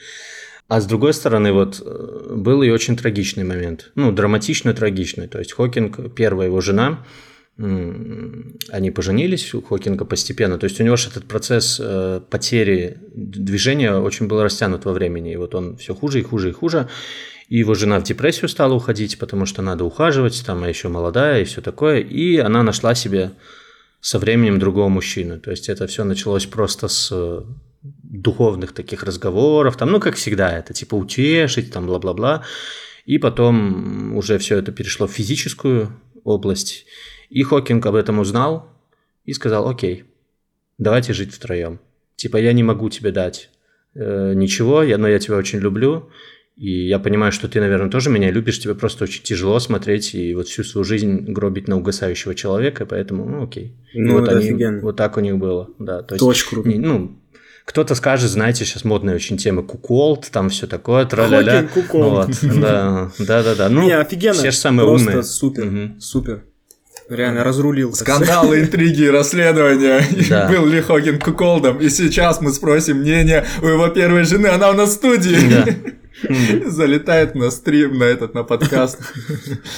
А с другой стороны, вот э, был и очень трагичный момент. Ну, драматичный, трагичный. То есть Хокинг, первая его жена, они поженились у Хокинга постепенно. То есть у него же этот процесс э, потери движения очень был растянут во времени. И вот он все хуже и хуже и хуже. И его жена в депрессию стала уходить, потому что надо ухаживать, там, а еще молодая и все такое. И она нашла себе со временем другого мужчину. То есть это все началось просто с э, духовных таких разговоров, там, ну, как всегда, это типа утешить, там, бла-бла-бла. И потом уже все это перешло в физическую область. И Хокинг об этом узнал и сказал, окей, давайте жить втроем. Типа, я не могу тебе дать э, ничего, я, но я тебя очень люблю, и я понимаю, что ты, наверное, тоже меня любишь, тебе просто очень тяжело смотреть и вот всю свою жизнь гробить на угасающего человека, поэтому, ну, окей. Ну, вот, они, офигенно. вот так у них было, да. То есть, круто. Не, ну, кто-то скажет, знаете, сейчас модная очень тема куколд, там все такое, тра-ля-ля. Вот, да, да, да, да. Ну, не, офигенно. Все же самые Просто умные. супер, угу. супер. Реально разрулил. Скандалы, интриги, расследования. Да. Был ли Хогин куколдом? И сейчас мы спросим мнение у его первой жены. Она у нас в студии. Да. Залетает на стрим, на этот, на подкаст.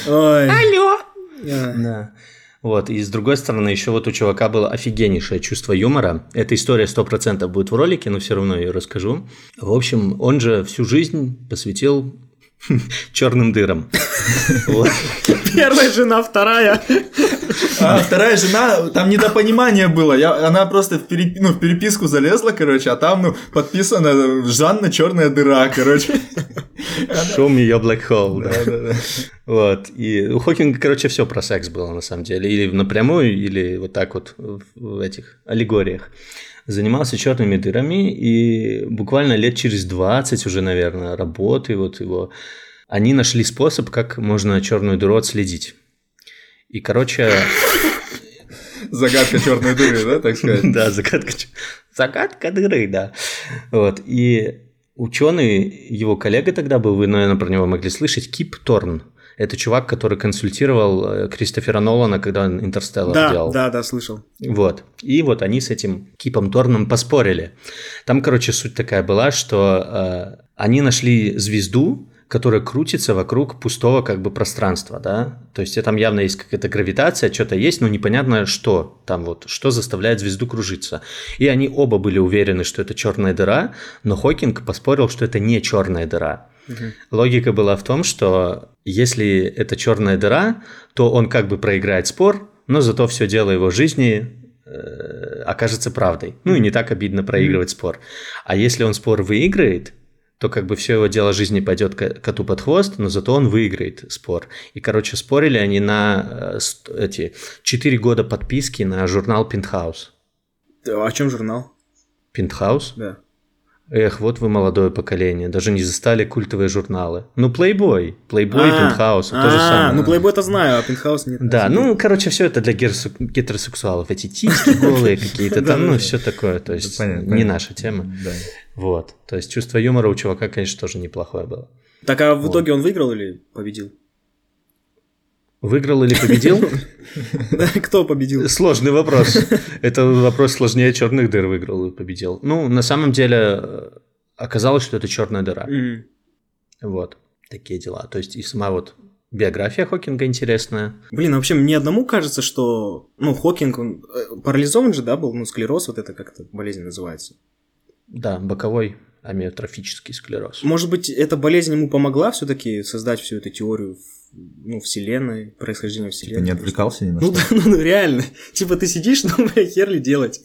Ой. Алло. Да. Вот, и с другой стороны, еще вот у чувака было офигеннейшее чувство юмора. Эта история 100% будет в ролике, но все равно ее расскажу. В общем, он же всю жизнь посвятил черным дырам. Первая жена, вторая. А вторая жена, там недопонимание было. Я, она просто в, переп, ну, в переписку залезла, короче, а там ну, подписано Жанна черная дыра, короче. Show me your black hole. Да, да, да. Вот. И у Хокинга, короче, все про секс было на самом деле. Или напрямую, или вот так вот в этих аллегориях занимался черными дырами, и буквально лет через 20 уже, наверное, работы вот его, они нашли способ, как можно черную дыру отследить. И, короче... Загадка черной дыры, да, так сказать? Да, загадка, загадка дыры, да. Вот, и ученый, его коллега тогда был, вы, наверное, про него могли слышать, Кип Торн. Это чувак, который консультировал э, Кристофера Нолана, когда он «Интерстеллар» да, делал. Да, да, слышал. Вот. И вот они с этим Кипом Торном поспорили. Там, короче, суть такая была, что э, они нашли звезду, которая крутится вокруг пустого как бы пространства, да, то есть там явно есть какая-то гравитация, что-то есть, но непонятно что там вот, что заставляет звезду кружиться. И они оба были уверены, что это черная дыра, но Хокинг поспорил, что это не черная дыра. Угу. Логика была в том, что если это черная дыра, то он как бы проиграет спор, но зато все дело его жизни э, окажется правдой. Ну и не так обидно проигрывать спор. А если он спор выиграет, то как бы все его дело жизни пойдет коту под хвост, но зато он выиграет спор. И, короче, спорили они на э, эти 4 года подписки на журнал Пентхаус. О чем журнал? Пентхаус? Да. Эх, вот вы молодое поколение, даже не застали культовые журналы. Ну, Playboy, Playboy и Penthouse, то же самое. Ну, Playboy это знаю, а Penthouse нет. Да, ну, короче, все это для гетеросексуалов. Эти титьки голые какие-то там, ну, все такое, то есть не наша тема. Вот, то есть чувство юмора у чувака, конечно, тоже неплохое было. Так, а в итоге он выиграл или победил? Выиграл или победил? Кто победил? Сложный вопрос. Это вопрос сложнее черных дыр выиграл и победил. Ну, на самом деле, э, оказалось, что это черная дыра. Вот, такие дела. То есть и сама вот биография Хокинга интересная. Блин, а вообще мне одному кажется, что, ну, Хокинг, он э, парализован же, да, был, ну, склероз, вот это как-то болезнь называется. Да, боковой амиотрофический склероз. Может быть, эта болезнь ему помогла все-таки создать всю эту теорию ну, вселенной, происхождения вселенной. Ты не отвлекался ни на ну, что? Ну, ну, реально. Типа ты сидишь, ну, бля, хер ли делать?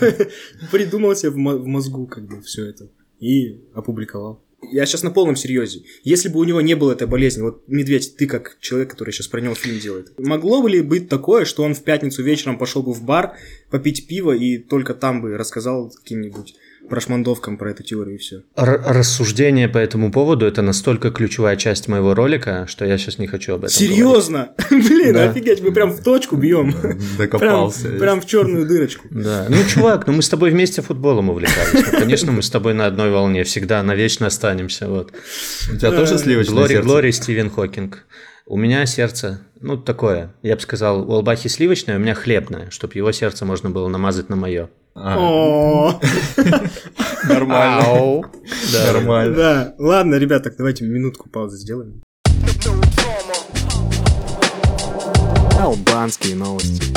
Придумал себе в мозгу как бы все это и опубликовал. Я сейчас на полном серьезе. Если бы у него не было этой болезни, вот Медведь, ты как человек, который сейчас про него фильм делает, могло бы ли быть такое, что он в пятницу вечером пошел бы в бар попить пиво и только там бы рассказал каким-нибудь прошмандовкам про эту теорию и все. Р- рассуждение по этому поводу это настолько ключевая часть моего ролика, что я сейчас не хочу об этом. Серьезно? Блин, да. офигеть, мы прям в точку бьем. Докопался. Прям, прям в черную дырочку. Да. Ну, чувак, ну мы с тобой вместе футболом увлекались. Ну, конечно, мы с тобой на одной волне всегда навечно останемся. Вот. У тебя тоже сливочное Глори, сердце? Глори, Стивен Хокинг. У меня сердце, ну, такое. Я бы сказал, у Албахи сливочное, у меня хлебное, чтобы его сердце можно было намазать на мое. А. Нормально. Нормально. Да. Ладно, ребята, давайте минутку паузы сделаем. Албанские новости.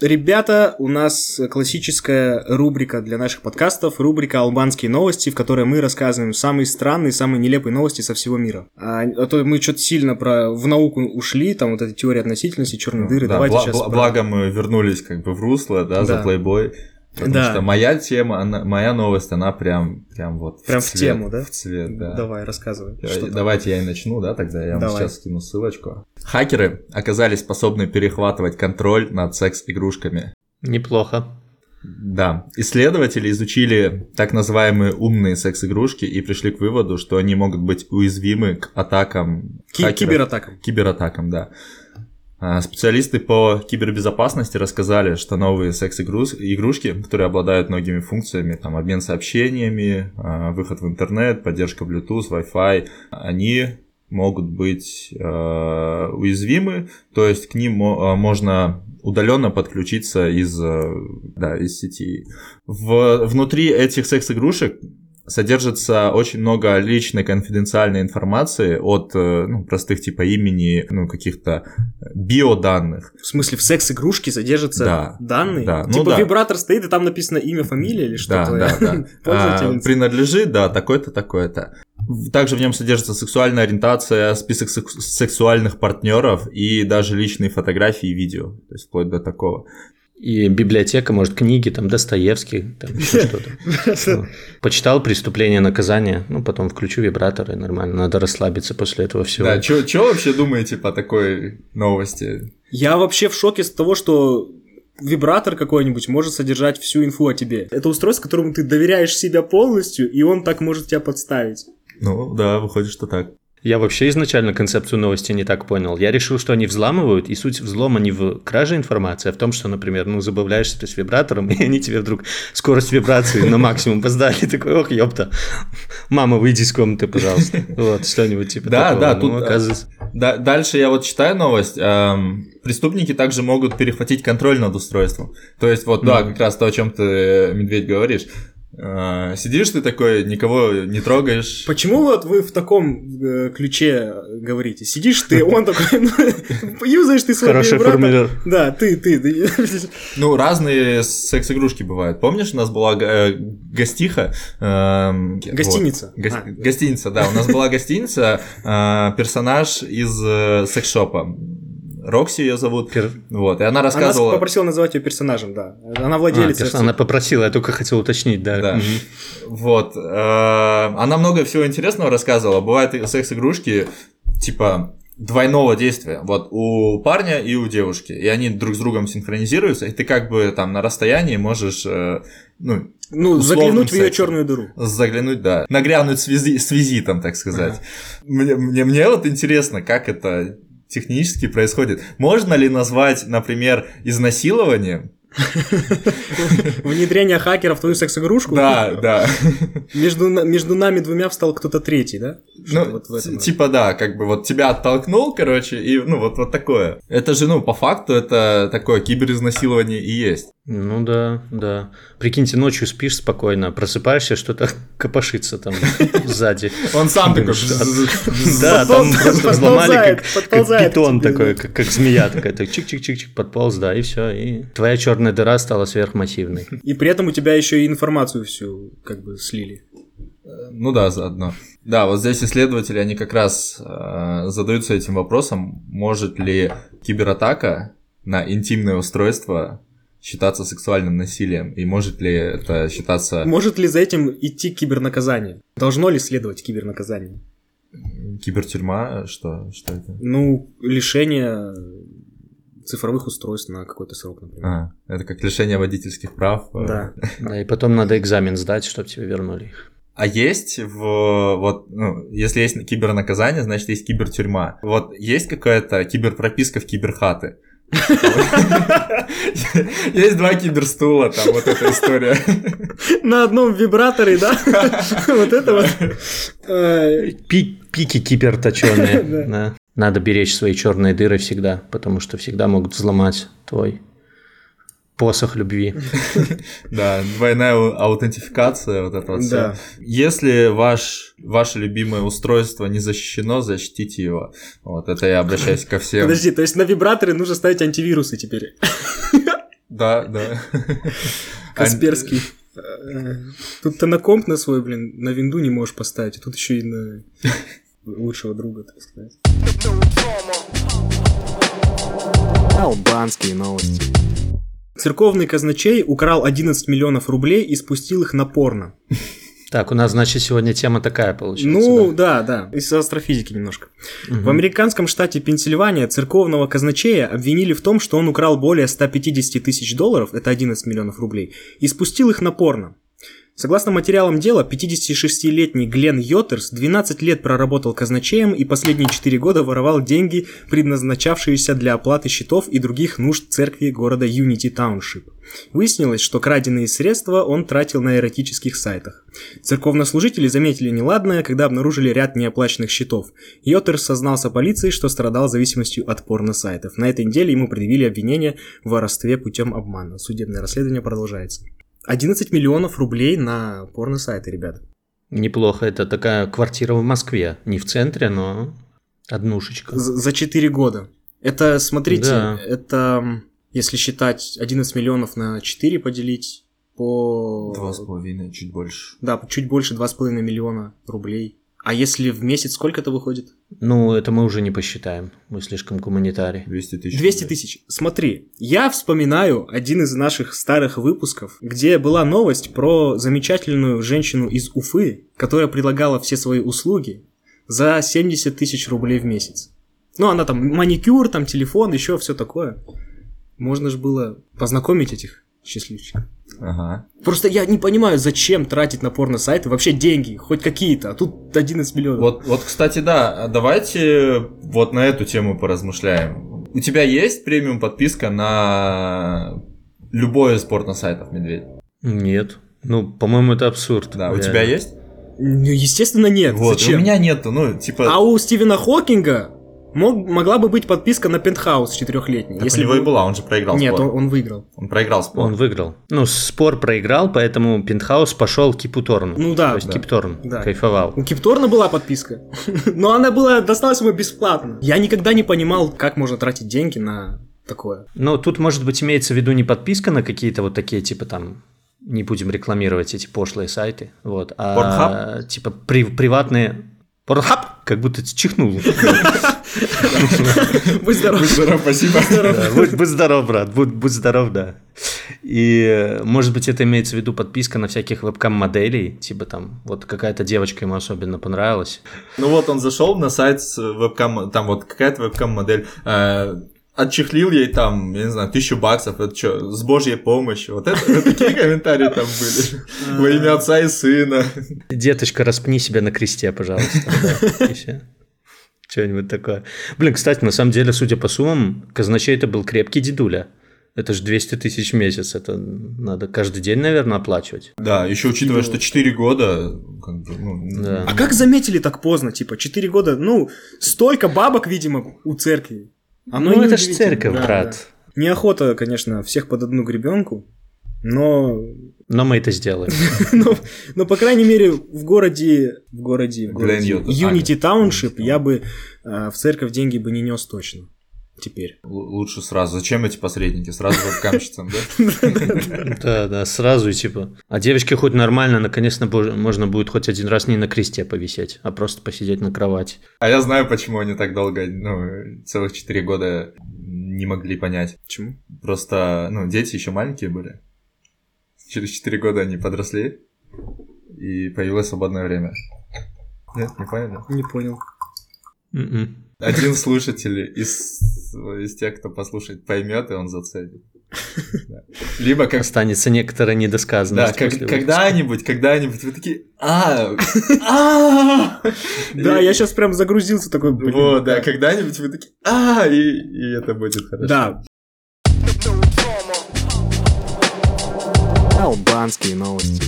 Ребята, у нас классическая рубрика для наших подкастов, рубрика «Албанские новости», в которой мы рассказываем самые странные, самые нелепые новости со всего мира. А, а то мы что-то сильно про в науку ушли, там вот эта теория относительности, черные дыры. Да, Давайте бла- сейчас. Бла- про... Благо мы вернулись как бы в русло, да, да. за плейбой. Потому да. что моя тема, она, моя новость, она прям, прям вот прям в, цвет, в тему, да? В цвет, да. Давай, рассказывай. Я, давайте я и начну, да, тогда я Давай. вам сейчас скину ссылочку. Хакеры оказались способны перехватывать контроль над секс-игрушками. Неплохо. Да, исследователи изучили так называемые умные секс-игрушки и пришли к выводу, что они могут быть уязвимы к атакам. Ки- кибератакам. Кибератакам, да. А, специалисты по кибербезопасности рассказали, что новые секс-игрушки, которые обладают многими функциями, там обмен сообщениями, а, выход в интернет, поддержка Bluetooth, Wi-Fi, они могут быть э, уязвимы, то есть к ним можно удаленно подключиться из, да, из сети. В, внутри этих секс-игрушек содержится очень много личной конфиденциальной информации от э, ну, простых типа имени, ну, каких-то биоданных. В смысле, в секс-игрушке содержатся да, данные? Да, ну типа ну, да. вибратор стоит, и там написано имя, фамилия или что-то? Да, да, да. а, принадлежит, да, такой-то, такой-то. Также в нем содержится сексуальная ориентация, список сексуальных партнеров и даже личные фотографии и видео, то есть вплоть до такого. И библиотека, может, книги, там, Достоевский, там еще что-то. Почитал «Преступление и наказание», ну, потом включу вибратор, и нормально, надо расслабиться после этого всего. Да, что вообще думаете по такой новости? Я вообще в шоке с того, что вибратор какой-нибудь может содержать всю инфу о тебе. Это устройство, которому ты доверяешь себя полностью, и он так может тебя подставить. Ну, да, выходит, что так. Я вообще изначально концепцию новости не так понял. Я решил, что они взламывают, и суть взлома не в краже информации, а в том, что, например, ну, забавляешься ты с вибратором, и они тебе вдруг скорость вибрации на максимум поздали. Такой, ох, ёпта, мама, выйди из комнаты, пожалуйста. Вот, что-нибудь типа да, такого. Да, да, тут э, оказывается... да, дальше я вот читаю новость. Эм, преступники также могут перехватить контроль над устройством. То есть вот, да, как раз то, о чем ты, Медведь, говоришь. А, сидишь ты такой, никого не трогаешь. Почему вот вы в таком э, ключе говорите? Сидишь ты, он такой, ну, юзаешь ты свой Хороший формулер. Да, ты, ты. Ну, разные секс-игрушки бывают. Помнишь, у нас была э, гостиха? Эм, гостиница. А. Гостиница, да. У нас была гостиница, э, персонаж из секс-шопа. Рокси ее зовут. Пер... Вот, и она рассказывала... Она попросила называть ее персонажем, да. Она владелица. А, перс... Она попросила, я только хотел уточнить, да. да. Угу. Вот. Э, она много всего интересного рассказывала. Бывают секс-игрушки, типа двойного действия. Вот у парня и у девушки. И они друг с другом синхронизируются, и ты как бы там на расстоянии можешь, э, ну, ну, заглянуть в ее черную дыру. Заглянуть, да. Нагрянуть с, визи, с визитом, так сказать. Ага. Мне, мне, мне вот интересно, как это технически происходит. Можно ли назвать, например, изнасилованием Внедрение хакеров в твою секс-игрушку? Да, да. Между, между нами двумя встал кто-то третий, да? Ну, вот типа да, как бы вот тебя оттолкнул, короче, и ну вот, вот такое. Это же, ну, по факту это такое киберизнасилование и есть. Ну да, да. Прикиньте, ночью спишь спокойно, просыпаешься, что-то копошится там сзади. Он сам такой... Да, там просто взломали, как питон такой, как змея такая, чик-чик-чик-чик подполз, да, и все, и твоя черная дыра стала сверхмассивной. И при этом у тебя еще и информацию всю как бы слили. Ну да, заодно. Да, вот здесь исследователи, они как раз э, задаются этим вопросом, может ли кибератака на интимное устройство считаться сексуальным насилием? И может ли это считаться... Может ли за этим идти кибернаказание? Должно ли следовать кибернаказание? Кибертюрьма? Что, что это? Ну, лишение цифровых устройств на какой-то срок, например. А, это как лишение водительских прав. Да. Да, и потом надо экзамен сдать, чтобы тебе вернули их. А есть в вот, ну, если есть кибернаказание, значит есть кибертюрьма. Вот есть какая-то киберпрописка в киберхаты. Есть два киберстула, там вот эта история. На одном вибраторе, да? Вот это вот. Пики киберточеные. Надо беречь свои черные дыры всегда, потому что всегда могут взломать твой посох любви. Да, двойная аутентификация, вот это вот все. Если ваш, ваше любимое устройство не защищено, защитите его. Вот это я обращаюсь ко всем. Подожди, то есть на вибраторы нужно ставить антивирусы теперь? Да, да. Касперский. Тут ты на комп на свой, блин, на винду не можешь поставить, а тут еще и на лучшего друга, так сказать. Албанские новости. Церковный казначей украл 11 миллионов рублей и спустил их на порно. Так, у нас, значит, сегодня тема такая получается. Ну, да, да, да. из астрофизики немножко. Угу. В американском штате Пенсильвания церковного казначея обвинили в том, что он украл более 150 тысяч долларов, это 11 миллионов рублей, и спустил их на порно. Согласно материалам дела, 56-летний Глен Йотерс 12 лет проработал казначеем и последние 4 года воровал деньги, предназначавшиеся для оплаты счетов и других нужд церкви города Юнити Тауншип. Выяснилось, что краденные средства он тратил на эротических сайтах. Церковнослужители заметили неладное, когда обнаружили ряд неоплаченных счетов. Йотерс сознался полиции, что страдал зависимостью от порно-сайтов. На этой неделе ему предъявили обвинение в воровстве путем обмана. Судебное расследование продолжается. 11 миллионов рублей на порно-сайты, ребят. Неплохо, это такая квартира в Москве. Не в центре, но однушечка. За 4 года. Это, смотрите, да. это, если считать 11 миллионов на 4 поделить по... Два с половиной, чуть больше. Да, чуть больше 2,5 миллиона рублей. А если в месяц сколько это выходит? Ну, это мы уже не посчитаем. Мы слишком гуманитарий. 200 тысяч. 200 тысяч. Смотри, я вспоминаю один из наших старых выпусков, где была новость про замечательную женщину из Уфы, которая предлагала все свои услуги за 70 тысяч рублей в месяц. Ну, она там маникюр, там телефон, еще все такое. Можно же было познакомить этих счастливчик. Ага. Просто я не понимаю, зачем тратить на порно-сайты вообще деньги, хоть какие-то, а тут 11 миллионов. Вот, вот, кстати, да, давайте вот на эту тему поразмышляем. У тебя есть премиум подписка на любой из порно-сайтов, Медведь? Нет. Ну, по-моему, это абсурд. Да, у тебя есть? Ну, естественно, нет. Вот, Зачем? у меня нету, ну, типа... А у Стивена Хокинга мог, могла бы быть подписка на пентхаус четырехлетний. если у него бы... и была, он же проиграл Нет, спор. Он, он выиграл. Он проиграл спор. Он выиграл. Ну, спор проиграл, поэтому пентхаус пошел к Кипуторну. Ну да. То есть да. Кипторн да. кайфовал. У Кипторна была подписка, но она была, досталась ему бесплатно. Я никогда не понимал, как можно тратить деньги на такое. Ну, тут, может быть, имеется в виду не подписка на какие-то вот такие, типа там не будем рекламировать эти пошлые сайты, вот, а Pornhub? типа при, приватные Порнхаб, как будто чихнул. Будь здоров. Будь здоров, спасибо. Будь здоров, брат, будь здоров, да. И, может быть, это имеется в виду подписка на всяких вебкам-моделей, типа там, вот какая-то девочка ему особенно понравилась. Ну вот он зашел на сайт с вебкам, там вот какая-то вебкам-модель, э, отчехлил ей там, я не знаю, тысячу баксов, это что, с божьей помощью. Вот это, это такие комментарии там были. Во имя отца и сына. Деточка, распни себя на кресте, пожалуйста. Что-нибудь такое. Блин, кстати, на самом деле, судя по суммам, казначей это был крепкий дедуля. Это же 200 тысяч в месяц, это надо каждый день, наверное, оплачивать. Да, еще учитывая, что 4 года... Как бы, ну... да. А как заметили так поздно, типа, 4 года, ну, столько бабок, видимо, у церкви. Оно ну, это же церковь, да, брат. Да. Неохота, конечно, всех под одну гребенку, но... Но мы это сделаем. но, но, по крайней мере, в городе, в городе, в городе Unity Township я бы э, в церковь деньги бы не нес точно теперь. лучше сразу. Зачем эти посредники? Сразу вебкамщицам, да? Да, да, сразу типа. А девочке хоть нормально, наконец-то можно будет хоть один раз не на кресте повисеть, а просто посидеть на кровати. А я знаю, почему они так долго, ну, целых четыре года не могли понять. Почему? Просто, ну, дети еще маленькие были. Через четыре года они подросли, и появилось свободное время. Нет, не поняли? Не понял. Mm-mm. Один слушатель из, из тех, кто послушает, поймет, и он заценит. Либо как... Останется некоторая недосказанность. Да, как, когда-нибудь, когда-нибудь вы такие, а, а, Да, я сейчас прям загрузился такой. Вот, да, когда-нибудь вы такие, а, и это будет хорошо. Да. Албанские новости.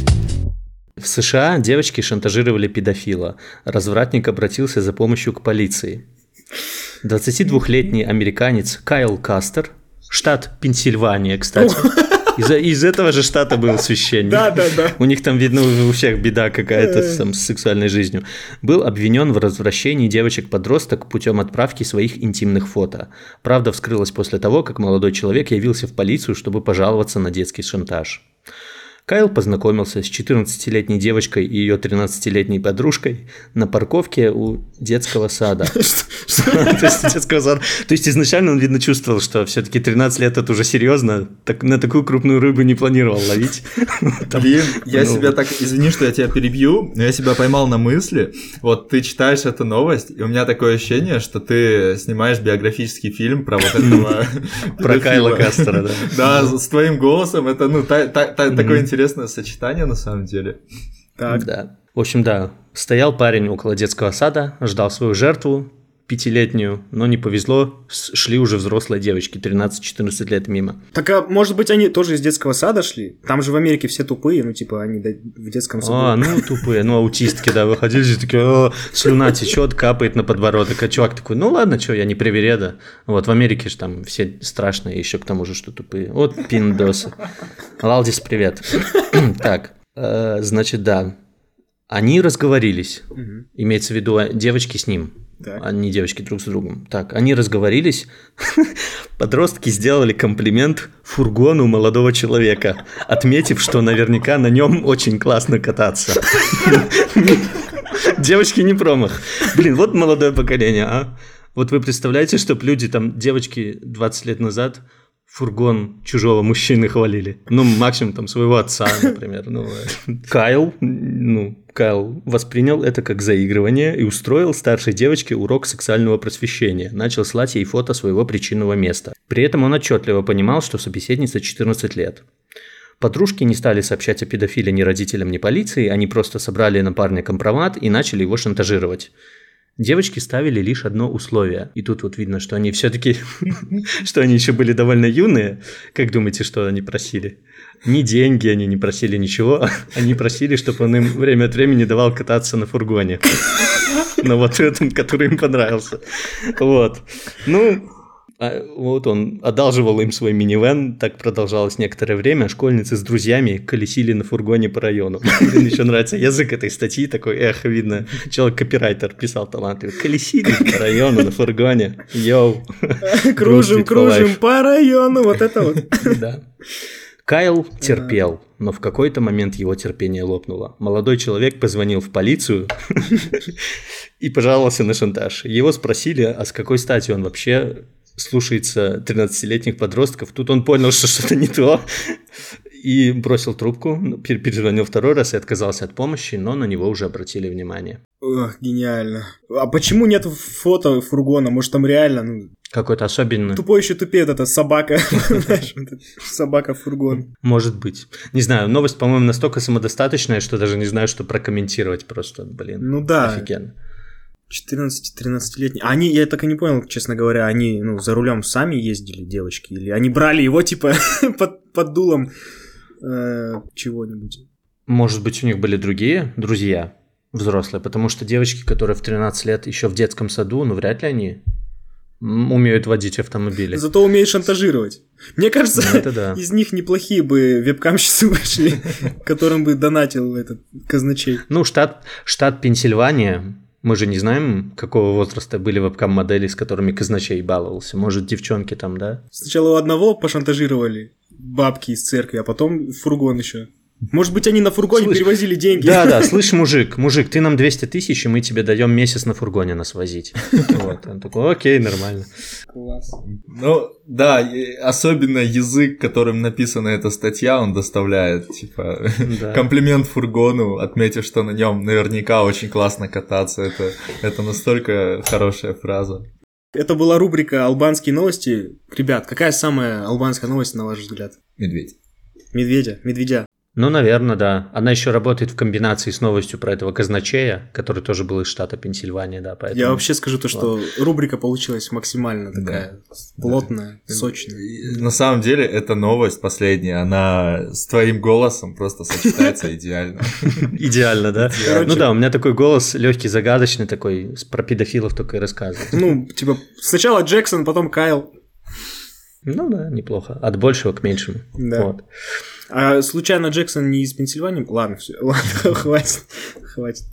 В США девочки шантажировали педофила. Развратник обратился за помощью к полиции. 22-летний американец Кайл Кастер, штат Пенсильвания, кстати. Из, из этого же штата был священник. Да, да, да. У них там, видно, у всех беда какая-то там, с сексуальной жизнью. Был обвинен в развращении девочек-подросток путем отправки своих интимных фото. Правда вскрылась после того, как молодой человек явился в полицию, чтобы пожаловаться на детский шантаж. Кайл познакомился с 14-летней девочкой и ее 13-летней подружкой на парковке у детского сада. То есть изначально он, видно, чувствовал, что все-таки 13 лет это уже серьезно, так на такую крупную рыбу не планировал ловить. Блин, я себя так, извини, что я тебя перебью, но я себя поймал на мысли, вот ты читаешь эту новость, и у меня такое ощущение, что ты снимаешь биографический фильм про вот этого... Про Кайла Кастера, да. Да, с твоим голосом, это, ну, такой интересный интересное сочетание на самом деле. Так. Да. В общем, да, стоял парень около детского сада, ждал свою жертву, пятилетнюю, но не повезло, шли уже взрослые девочки, 13-14 лет мимо. Так, а может быть, они тоже из детского сада шли? Там же в Америке все тупые, ну, типа, они в детском саду. А, ну, тупые, ну, аутистки, да, выходили здесь такие, о, слюна течет, капает на подбородок, а чувак такой, ну, ладно, что, я не привереда. Вот, в Америке же там все страшные, еще к тому же, что тупые. Вот пиндосы. Лалдис, привет. так, э, значит, да, они разговорились, имеется в виду а, девочки с ним. Так. Они девочки друг с другом. Так, они разговорились. Подростки сделали комплимент фургону молодого человека, отметив, что наверняка на нем очень классно кататься. Девочки не промах. Блин, вот молодое поколение, а? Вот вы представляете, чтобы люди там, девочки 20 лет назад фургон чужого мужчины хвалили. Ну, максимум там своего отца, например. Ну, Кайл, ну, Кайл воспринял это как заигрывание и устроил старшей девочке урок сексуального просвещения. Начал слать ей фото своего причинного места. При этом он отчетливо понимал, что собеседница 14 лет. Подружки не стали сообщать о педофиле ни родителям, ни полиции, они просто собрали на парня компромат и начали его шантажировать. Девочки ставили лишь одно условие. И тут вот видно, что они все-таки, что они еще были довольно юные. Как думаете, что они просили? Ни деньги они не просили, ничего. Они просили, чтобы он им время от времени давал кататься на фургоне. На вот этом, который им понравился. Вот. Ну, а вот он одалживал им свой минивэн, так продолжалось некоторое время. Школьницы с друзьями колесили на фургоне по району. Мне еще нравится язык этой статьи, такой, эх, видно, человек-копирайтер писал талантливо. Колесили по району на фургоне, йоу. Кружим, кружим по району, вот это вот. Да. Кайл терпел, но в какой-то момент его терпение лопнуло. Молодой человек позвонил в полицию и пожаловался на шантаж. Его спросили, а с какой стати он вообще слушается 13-летних подростков. Тут он понял, что что-то не то, и бросил трубку, ну, перезвонил второй раз и отказался от помощи, но на него уже обратили внимание. Ох, гениально. А почему нет фото фургона? Может, там реально... Ну... Какой-то особенный. Тупой еще тупее, эта собака. Собака-фургон. Может быть. Не знаю, новость, по-моему, настолько самодостаточная, что даже не знаю, что прокомментировать просто, блин. Ну да. Офигенно. 14-13-летний. Они, я так и не понял, честно говоря, они ну, за рулем сами ездили, девочки, или они брали его, типа, под, под дулом э, чего-нибудь. Может быть, у них были другие друзья взрослые, потому что девочки, которые в 13 лет еще в детском саду, ну, вряд ли они умеют водить автомобили. Зато умеют шантажировать. Мне кажется, ну, да. из них неплохие бы вебкамщицы вышли, которым бы донатил этот казначей. Ну, штат, штат Пенсильвания, мы же не знаем, какого возраста были вебкам-модели, с которыми казначей баловался. Может, девчонки там, да? Сначала у одного пошантажировали бабки из церкви, а потом фургон еще. Может быть, они на фургоне слышь, перевозили деньги. Да, да, слышь, мужик, мужик, ты нам 200 тысяч, и мы тебе даем месяц на фургоне нас возить. Вот, он такой, окей, нормально. Класс. Ну, да, особенно язык, которым написана эта статья, он доставляет, типа, да. комплимент фургону, отметив, что на нем наверняка очень классно кататься. Это, это настолько хорошая фраза. Это была рубрика «Албанские новости». Ребят, какая самая албанская новость, на ваш взгляд? Медведь. Медведя, медведя. Ну, наверное, да. Она еще работает в комбинации с новостью про этого казначея, который тоже был из штата Пенсильвания, да. Поэтому... Я вообще скажу то, что вот. рубрика получилась максимально такая да. плотная, да. сочная. На самом деле, эта новость последняя, она с твоим голосом просто сочетается идеально. Идеально, да? Ну да, у меня такой голос легкий, загадочный такой, про педофилов только и рассказывает. Ну, типа, сначала Джексон, потом Кайл. Ну да, неплохо. От большего к меньшему. Да. Вот. А случайно Джексон не из Пенсильвании? Ладно, все, ладно, хватит, хватит.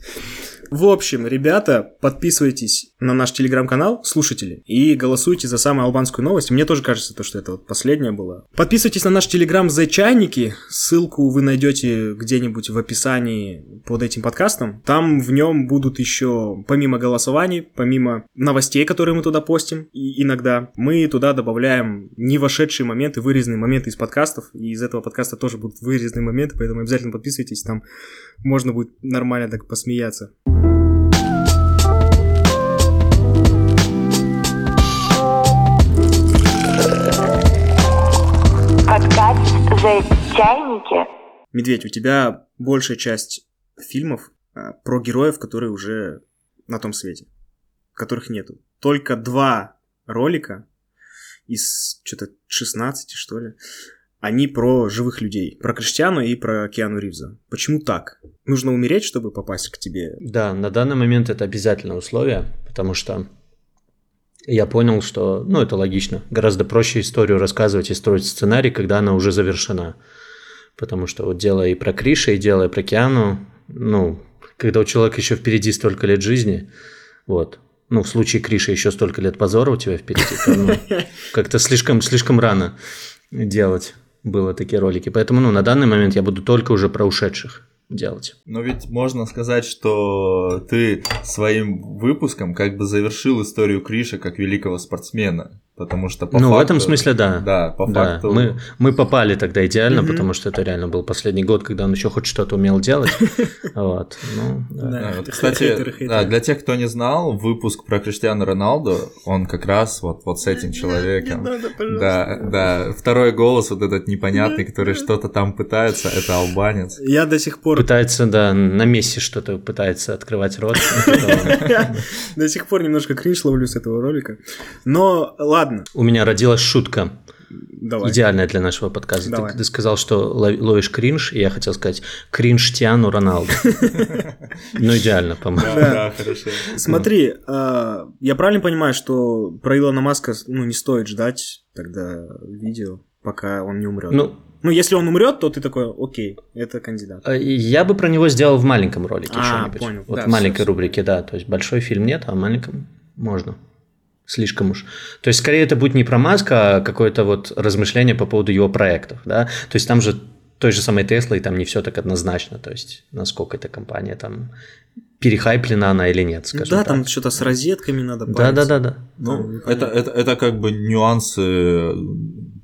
В общем, ребята, подписывайтесь на наш телеграм-канал, слушатели, и голосуйте за самую албанскую новость. Мне тоже кажется, то, что это вот последняя была. Подписывайтесь на наш телеграм за чайники. Ссылку вы найдете где-нибудь в описании под этим подкастом. Там в нем будут еще, помимо голосований, помимо новостей, которые мы туда постим, и иногда мы туда добавляем не вошедшие моменты, вырезанные моменты из подкастов. И из этого подкаста тоже будут вырезанные моменты, поэтому обязательно подписывайтесь, там можно будет нормально так посмеяться. Чайники. Медведь, у тебя большая часть фильмов а, про героев, которые уже на том свете, которых нету. Только два ролика из что-то 16, что ли, они про живых людей. Про Криштиану и про Киану Ривза. Почему так? Нужно умереть, чтобы попасть к тебе? Да, на данный момент это обязательное условие, потому что я понял, что, ну, это логично. Гораздо проще историю рассказывать и строить сценарий, когда она уже завершена. Потому что вот делая и про Криша, и делая про Киану, ну, когда у человека еще впереди столько лет жизни, вот, ну, в случае Криша еще столько лет позора у тебя впереди, то ну, как-то слишком, слишком рано делать было такие ролики. Поэтому, ну, на данный момент я буду только уже про ушедших делать. Но ведь можно сказать, что ты своим выпуском как бы завершил историю Криша как великого спортсмена. Потому что по ну, факту, в этом смысле, да. Да, по да. факту. Мы, мы попали тогда идеально, угу. потому что это реально был последний год, когда он еще хоть что-то умел делать. Вот. Ну, да. Да, вот, кстати, да, для тех, кто не знал, выпуск про Криштиану Роналду, он как раз вот, вот с этим человеком. Не надо, да, да. Второй голос вот этот непонятный, который что-то там пытается, это албанец. Я до сих пор... Пытается, да, на месте что-то пытается открывать рот. До сих пор немножко кринж ловлю с этого ролика. Но ладно. У меня родилась шутка. Давай. Идеальная для нашего подкаста. Давай. Ты, ты сказал, что ловишь кринж, и я хотел сказать кринж Тиану Роналду. Ну, идеально, по-моему. Да, хорошо. Смотри, а, я правильно понимаю, что про Илона Маска ну, не стоит ждать тогда видео, пока он не умрет? Ну, ну, если он умрет, то ты такой, окей, это кандидат. А, Я бы про него сделал в маленьком ролике А, что-нибудь. понял. Вот Да, в маленькой рубрике, да. То есть большой фильм нет, а в маленьком можно. Слишком уж. То есть, скорее, это будет не про Маска, а какое-то вот размышление по поводу его проектов, да. То есть, там же той же самой Теслы, там не все так однозначно. То есть, насколько эта компания там перехайплена она или нет, скажем да, так. там что-то с розетками надо Да, париться. да, да, да. Ну, это, это, это как бы нюансы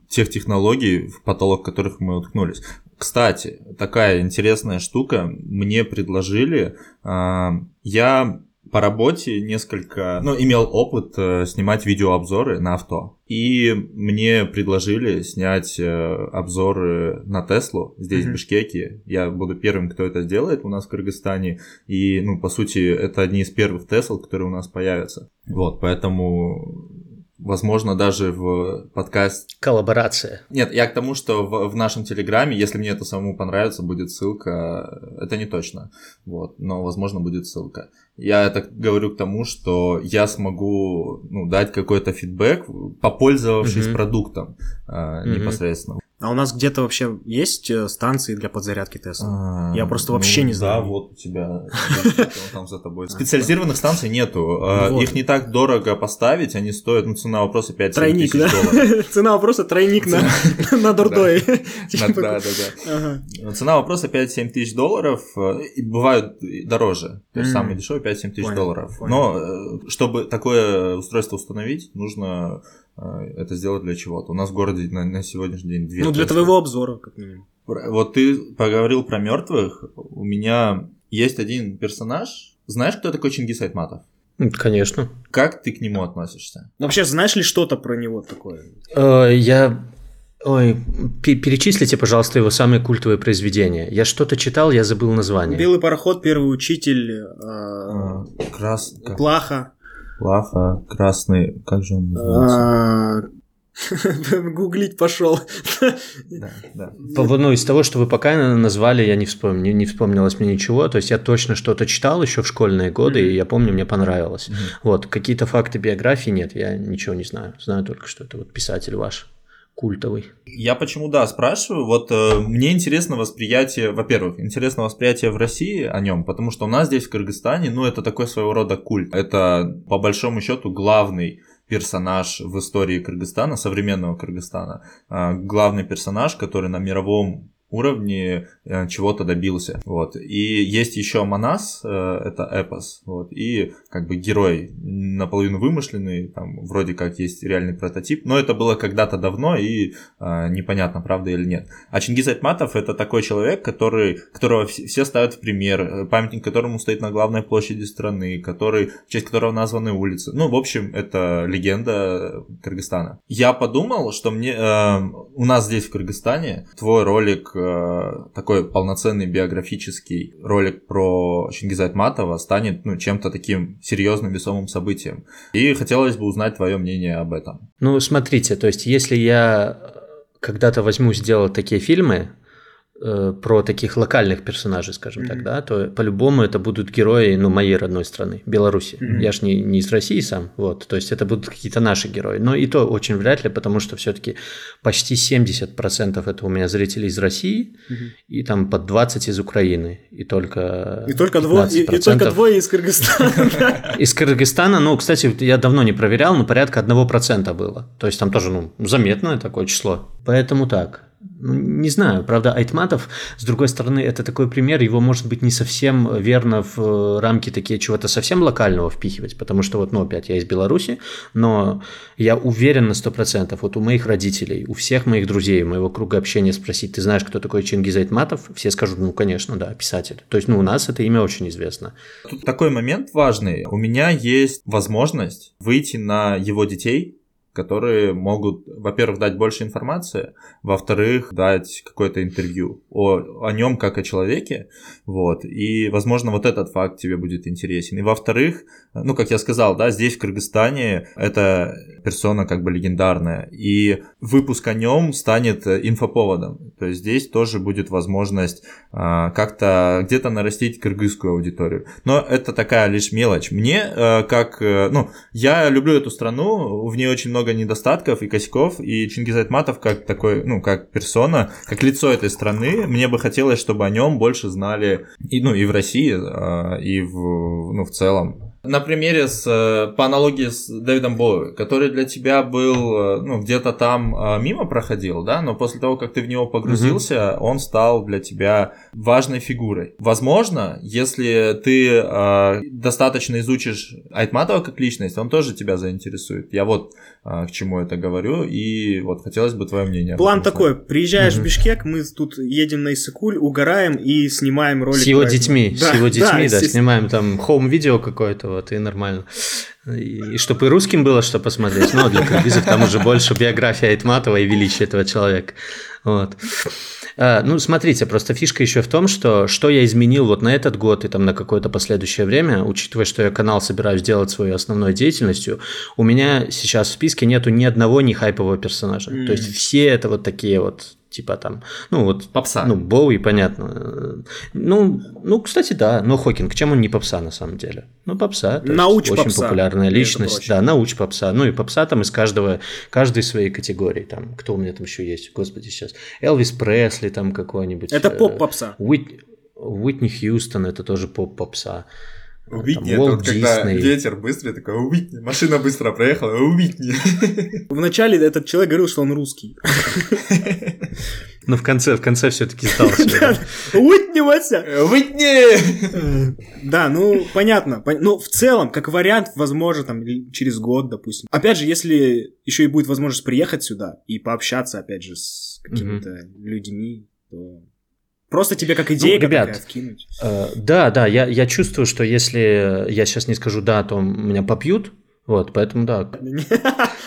тех технологий, в потолок которых мы уткнулись. Кстати, такая интересная штука. Мне предложили, а, я по работе несколько, ну, имел опыт э, снимать видеообзоры на авто. И мне предложили снять э, обзоры на Теслу здесь, в Мгм. Бишкеке. Я буду первым, кто это сделает у нас в Кыргызстане. И, ну, по сути, это одни из первых Тесл, которые у нас появятся. Вот, поэтому, возможно, даже в подкаст... Коллаборация. Нет, я к тому, что в, в нашем Телеграме, если мне это самому понравится, будет ссылка. Это не точно. Вот, но, возможно, будет ссылка. Я это говорю к тому, что я смогу ну, дать какой-то фидбэк, попользовавшись Мгм. продуктом э, Мгм. непосредственно. А у нас где-то вообще есть э, станции для подзарядки Тесла? А, Я просто вообще не знаю. Да, вот у тебя там за тобой. Специализированных станций нету. А, Вот. Их не так дорого поставить, они стоят, ну, цена вопроса 5 Тройник, да? Цена вопроса тройник на, дурдой. Да, да, да, да. Ага. Цена вопроса 5-7 тысяч долларов, э, бывают дороже. То есть самый дешевый 5-7 тысяч долларов. Но э, чтобы такое устройство установить, нужно это сделать для чего-то. У нас в городе на, на сегодняшний день две Ну, для твоего обзора, как минимум. Вот ты поговорил про мертвых. У меня есть один персонаж. Знаешь, кто такой Чингис Айтматов? Конечно. Как ты к нему относишься? Ну, Вообще, знаешь ли что-то про него такое? Э, Я... Ой, пе- перечислите, пожалуйста, его самые культовые произведения. Я что-то читал, я забыл название. Белый пароход, первый учитель, э, А, Крас... Плаха. Плаха, красный... Как же он называется? А, Гуглить пошел. Да, да. По- Ну, из того, что вы пока назвали, я не вспомнил, не, вспомнилось мне ничего. То есть я точно что-то читал еще в школьные годы, и я помню, мне понравилось. Вот, какие-то факты биографии нет, я ничего не знаю. Знаю только, что это вот писатель ваш, культовый. Я почему, да, спрашиваю, вот э, мне интересно восприятие, во-первых, интересно восприятие в России о нем, потому что у нас здесь в Кыргызстане, ну, это такой своего рода культ. Это, по большому счету, главный персонаж в истории Кыргызстана, современного Кыргызстана. А, главный персонаж, который на мировом уровне э, чего-то добился. Вот. И есть еще Манас, э, это эпос, вот, и как бы герой наполовину вымышленный, там вроде как есть реальный прототип, но это было когда-то давно и э, непонятно, правда или нет. А Чингиз Айтматов это такой человек, который, которого вс- все ставят в пример, э, памятник которому стоит на главной площади страны, который, в честь которого названы улицы. Ну, в общем, это легенда Кыргызстана. Я подумал, что мне э, у нас здесь в Кыргызстане твой ролик э, такой полноценный биографический ролик про Чингиза Айтматова станет ну, чем-то таким серьезным весомым событием. И хотелось бы узнать твое мнение об этом. Ну, смотрите, то есть если я э, когда-то возьму сделать такие фильмы э, про таких локальных персонажей, скажем так, Мгм. да, то по-любому это будут герои, ну, моей родной страны, Беларуси. Мгм. Я ж не, не из России сам, вот, то есть это будут какие-то наши герои. Но и то очень вряд ли, потому что все-таки почти 70% это у меня зрители из России, и там под 20 из Украины, и только И только, двое, и, и только 15% двое из Кыргызстана. из Кыргызстана, ну, кстати, я давно не проверял, но порядка 1% было. То есть там тоже, ну, заметное такое число. Поэтому так. Ну, не знаю, правда, Айтматов, с другой стороны, это такой пример, его может быть не совсем верно в э, рамки такие чего-то совсем локального впихивать, потому что вот, ну, опять, я из Беларуси, но я уверен на 100%, вот у моих родителей, у всех моих друзей, моего круга общения спросить, ты знаешь, кто такой Чингиз Айтматов? Все скажут, ну, конечно, да, писатель. То есть, ну, у нас это имя очень известно. Тут такой момент важный. У меня есть возможность выйти на его детей, которые могут, во-первых, дать больше информации, во-вторых, дать какое-то интервью о, о нем как о человеке, вот, и, возможно, вот этот факт тебе будет интересен. И, во-вторых, ну, как я сказал, да, здесь, в Кыргызстане, эта персона как бы легендарная, и выпуск о нем станет инфоповодом, то есть здесь тоже будет возможность а, как-то где-то нарастить кыргызскую аудиторию. Но это такая лишь мелочь. Мне, а, как, э, ну, я люблю эту страну, в ней очень много много недостатков и косяков, и Чингиз Айтматов как такой, ну, как персона, как лицо этой страны, мне бы хотелось, чтобы о нем больше знали, и, ну, и в России, а, и в, ну, в целом. На примере с, э, по аналогии с Дэвидом Боуи, который для тебя был, э, ну, где-то там э, мимо проходил, да, но после того, как ты в него погрузился, mm-hmm. он стал для тебя важной фигурой. Возможно, если ты э, достаточно изучишь Айтматова как личность, он тоже тебя заинтересует. Я вот э, к чему это говорю, и вот хотелось бы твое мнение. План такой, приезжаешь mm-hmm. в Бишкек, мы тут едем на Иссыкуль, угораем и снимаем ролик. С его детьми, да, с его детьми, да, да снимаем там home -видео какое-то вот, и нормально. И, и чтобы и русским было что посмотреть, но для киргизов там уже больше биография Айтматова и величие этого человека. Вот. А, ну, смотрите, просто фишка еще в том, что что я изменил вот на этот год и там на какое-то последующее время, учитывая, что я канал собираюсь делать своей основной деятельностью, у меня сейчас в списке нету ни одного не хайпового персонажа. Mm. То есть все это вот такие вот типа там, ну вот... Попса. Ну, Боуи, понятно. Ну, ну, кстати, да, но Хокинг, чем он не попса на самом деле? Ну, попса. Науч Очень популярная личность. Да, науч попса. Ну, и попса там из каждого, каждой своей категории. Там, кто у меня там еще есть? Господи, сейчас. Элвис Пресли там какой-нибудь. Это поп-попса. Уит... Уитни Хьюстон, это тоже поп-попса. Уитни, это вот когда ветер быстрый, такой, Уитни, машина быстро проехала, Уитни. Вначале этот человек говорил, что он русский. Но в конце, в конце все-таки сдался. Уитни, Вася! Уитни! Да, ну, понятно. Ну, в целом, как вариант, возможно, там, через год, допустим. Опять же, если еще и будет возможность приехать сюда и пообщаться, опять же, с какими-то людьми, то Просто тебе как идея ну, ребят, вкинуть. Э, да, да, я, я чувствую, что если я сейчас не скажу да, то меня попьют. Вот, поэтому да.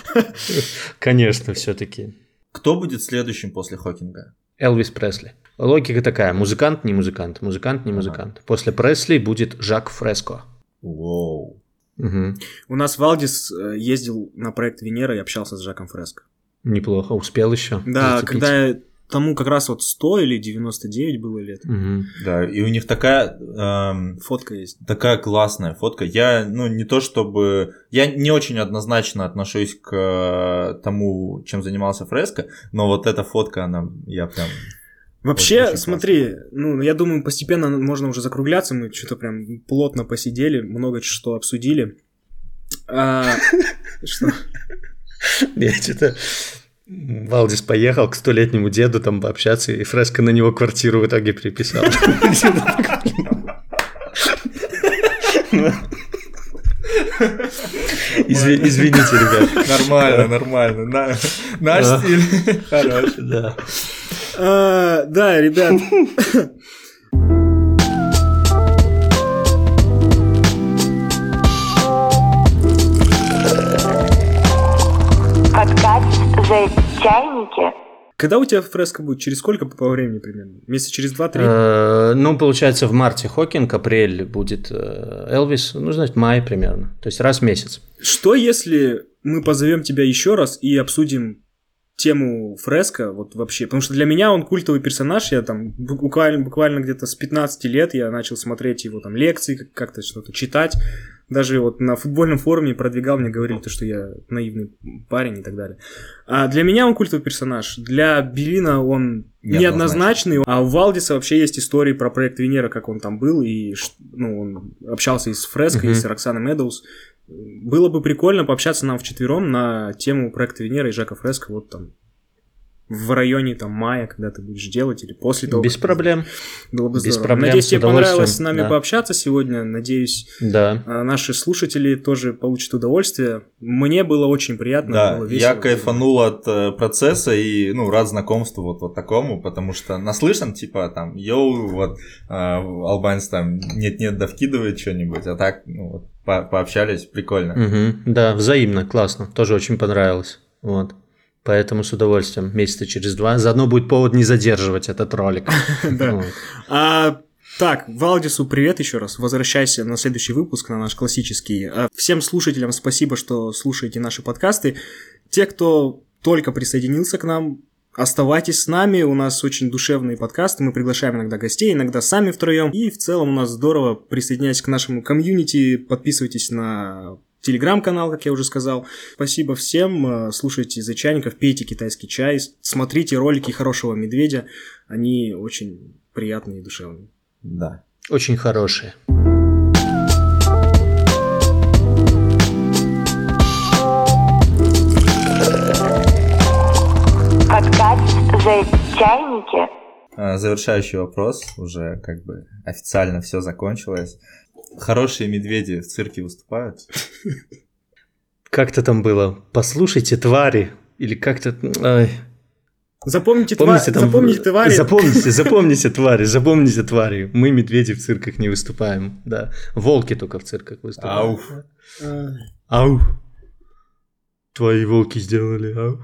Конечно, все-таки. Кто будет следующим после Хокинга? Элвис Пресли. Логика такая: музыкант, не музыкант, музыкант, не музыкант. После Пресли будет Жак Фреско. Воу. Угу. У нас Валдис э, ездил на проект Венера и общался с Жаком Фреско. Неплохо, успел еще. Да, зацепить. когда тому как раз вот 100 или 99 было лет. Угу. Да, и у них такая... Эм, фотка есть. Такая классная фотка. Я, ну, не то чтобы... Я не очень однозначно отношусь к э, тому, чем занимался Фреско, но вот эта фотка, она... Я прям... Вообще, смотри, ну, я думаю, постепенно можно уже закругляться, мы что-то прям плотно посидели, много что обсудили. А, что? Я что-то Валдис поехал к столетнему деду там пообщаться, и Фреско на него квартиру в итоге приписал. Извините, ребят. Нормально, нормально. Наш стиль хороший. Да. А, да, ребят. За чайники. Когда у тебя фреска будет? Через сколько по времени примерно? Месяца через два-три? Э, ну, получается, в марте Хокинг, апрель будет э, Элвис, ну, значит, май примерно. То есть раз в месяц. Что если мы позовем тебя еще раз и обсудим тему фреска, вот вообще, потому что для меня он культовый персонаж, я там буквально, буквально где-то с 15 лет я начал смотреть его там лекции, как-то что-то читать, даже вот на футбольном форуме продвигал, мне говорили, то, что я наивный парень и так далее. А для меня он культовый персонаж. Для Белина он неоднозначный, а у Валдиса вообще есть истории про проект Венера, как он там был, и ну, он общался и с Фреско, uh-huh. и с Роксаной Медоуз. Было бы прикольно пообщаться нам вчетвером на тему проекта Венера и Жака Фреско вот там в районе там мая, когда ты будешь делать, или после того. Без проблем. Было бы Без проблем. Надеюсь, тебе понравилось с нами да. пообщаться сегодня. Надеюсь, да. А, наши слушатели тоже получат удовольствие. Мне было очень приятно. Да, было весело. я кайфанул от э, процесса и, ну, рад знакомству вот, вот такому, потому что наслышан, типа, там, йоу, вот, э, албанец там нет-нет да вкидывает что-нибудь, а так, ну, вот, по пообщались, прикольно. Угу, да, взаимно, классно, тоже очень понравилось, вот. Поэтому с удовольствием месяца через два. Заодно будет повод не задерживать этот ролик. А, так, Валдису привет еще раз. Возвращайся на следующий выпуск, на наш классический. А, всем слушателям спасибо, что слушаете наши подкасты. Те, кто только присоединился к нам, Оставайтесь с нами, у нас очень душевные подкасты, мы приглашаем иногда гостей, иногда сами втроем. И в целом у нас здорово, присоединяйтесь к нашему комьюнити, подписывайтесь на телеграм-канал, как я уже сказал. Спасибо всем, слушайте зайчаников, пейте китайский чай, смотрите ролики хорошего медведя, они очень приятные и душевные. Да. Очень хорошие. чайники. А, завершающий вопрос, уже как бы официально все закончилось. Хорошие медведи в цирке выступают? Как-то там было. Послушайте, твари. Или как-то... Ай. Запомните, помните, тва... там... запомните твари. Запомните, запомните твари, запомните твари. Мы, медведи, в цирках не выступаем. Да. Волки только в цирках выступают. Ауф. Ау. Твои волки сделали, ау.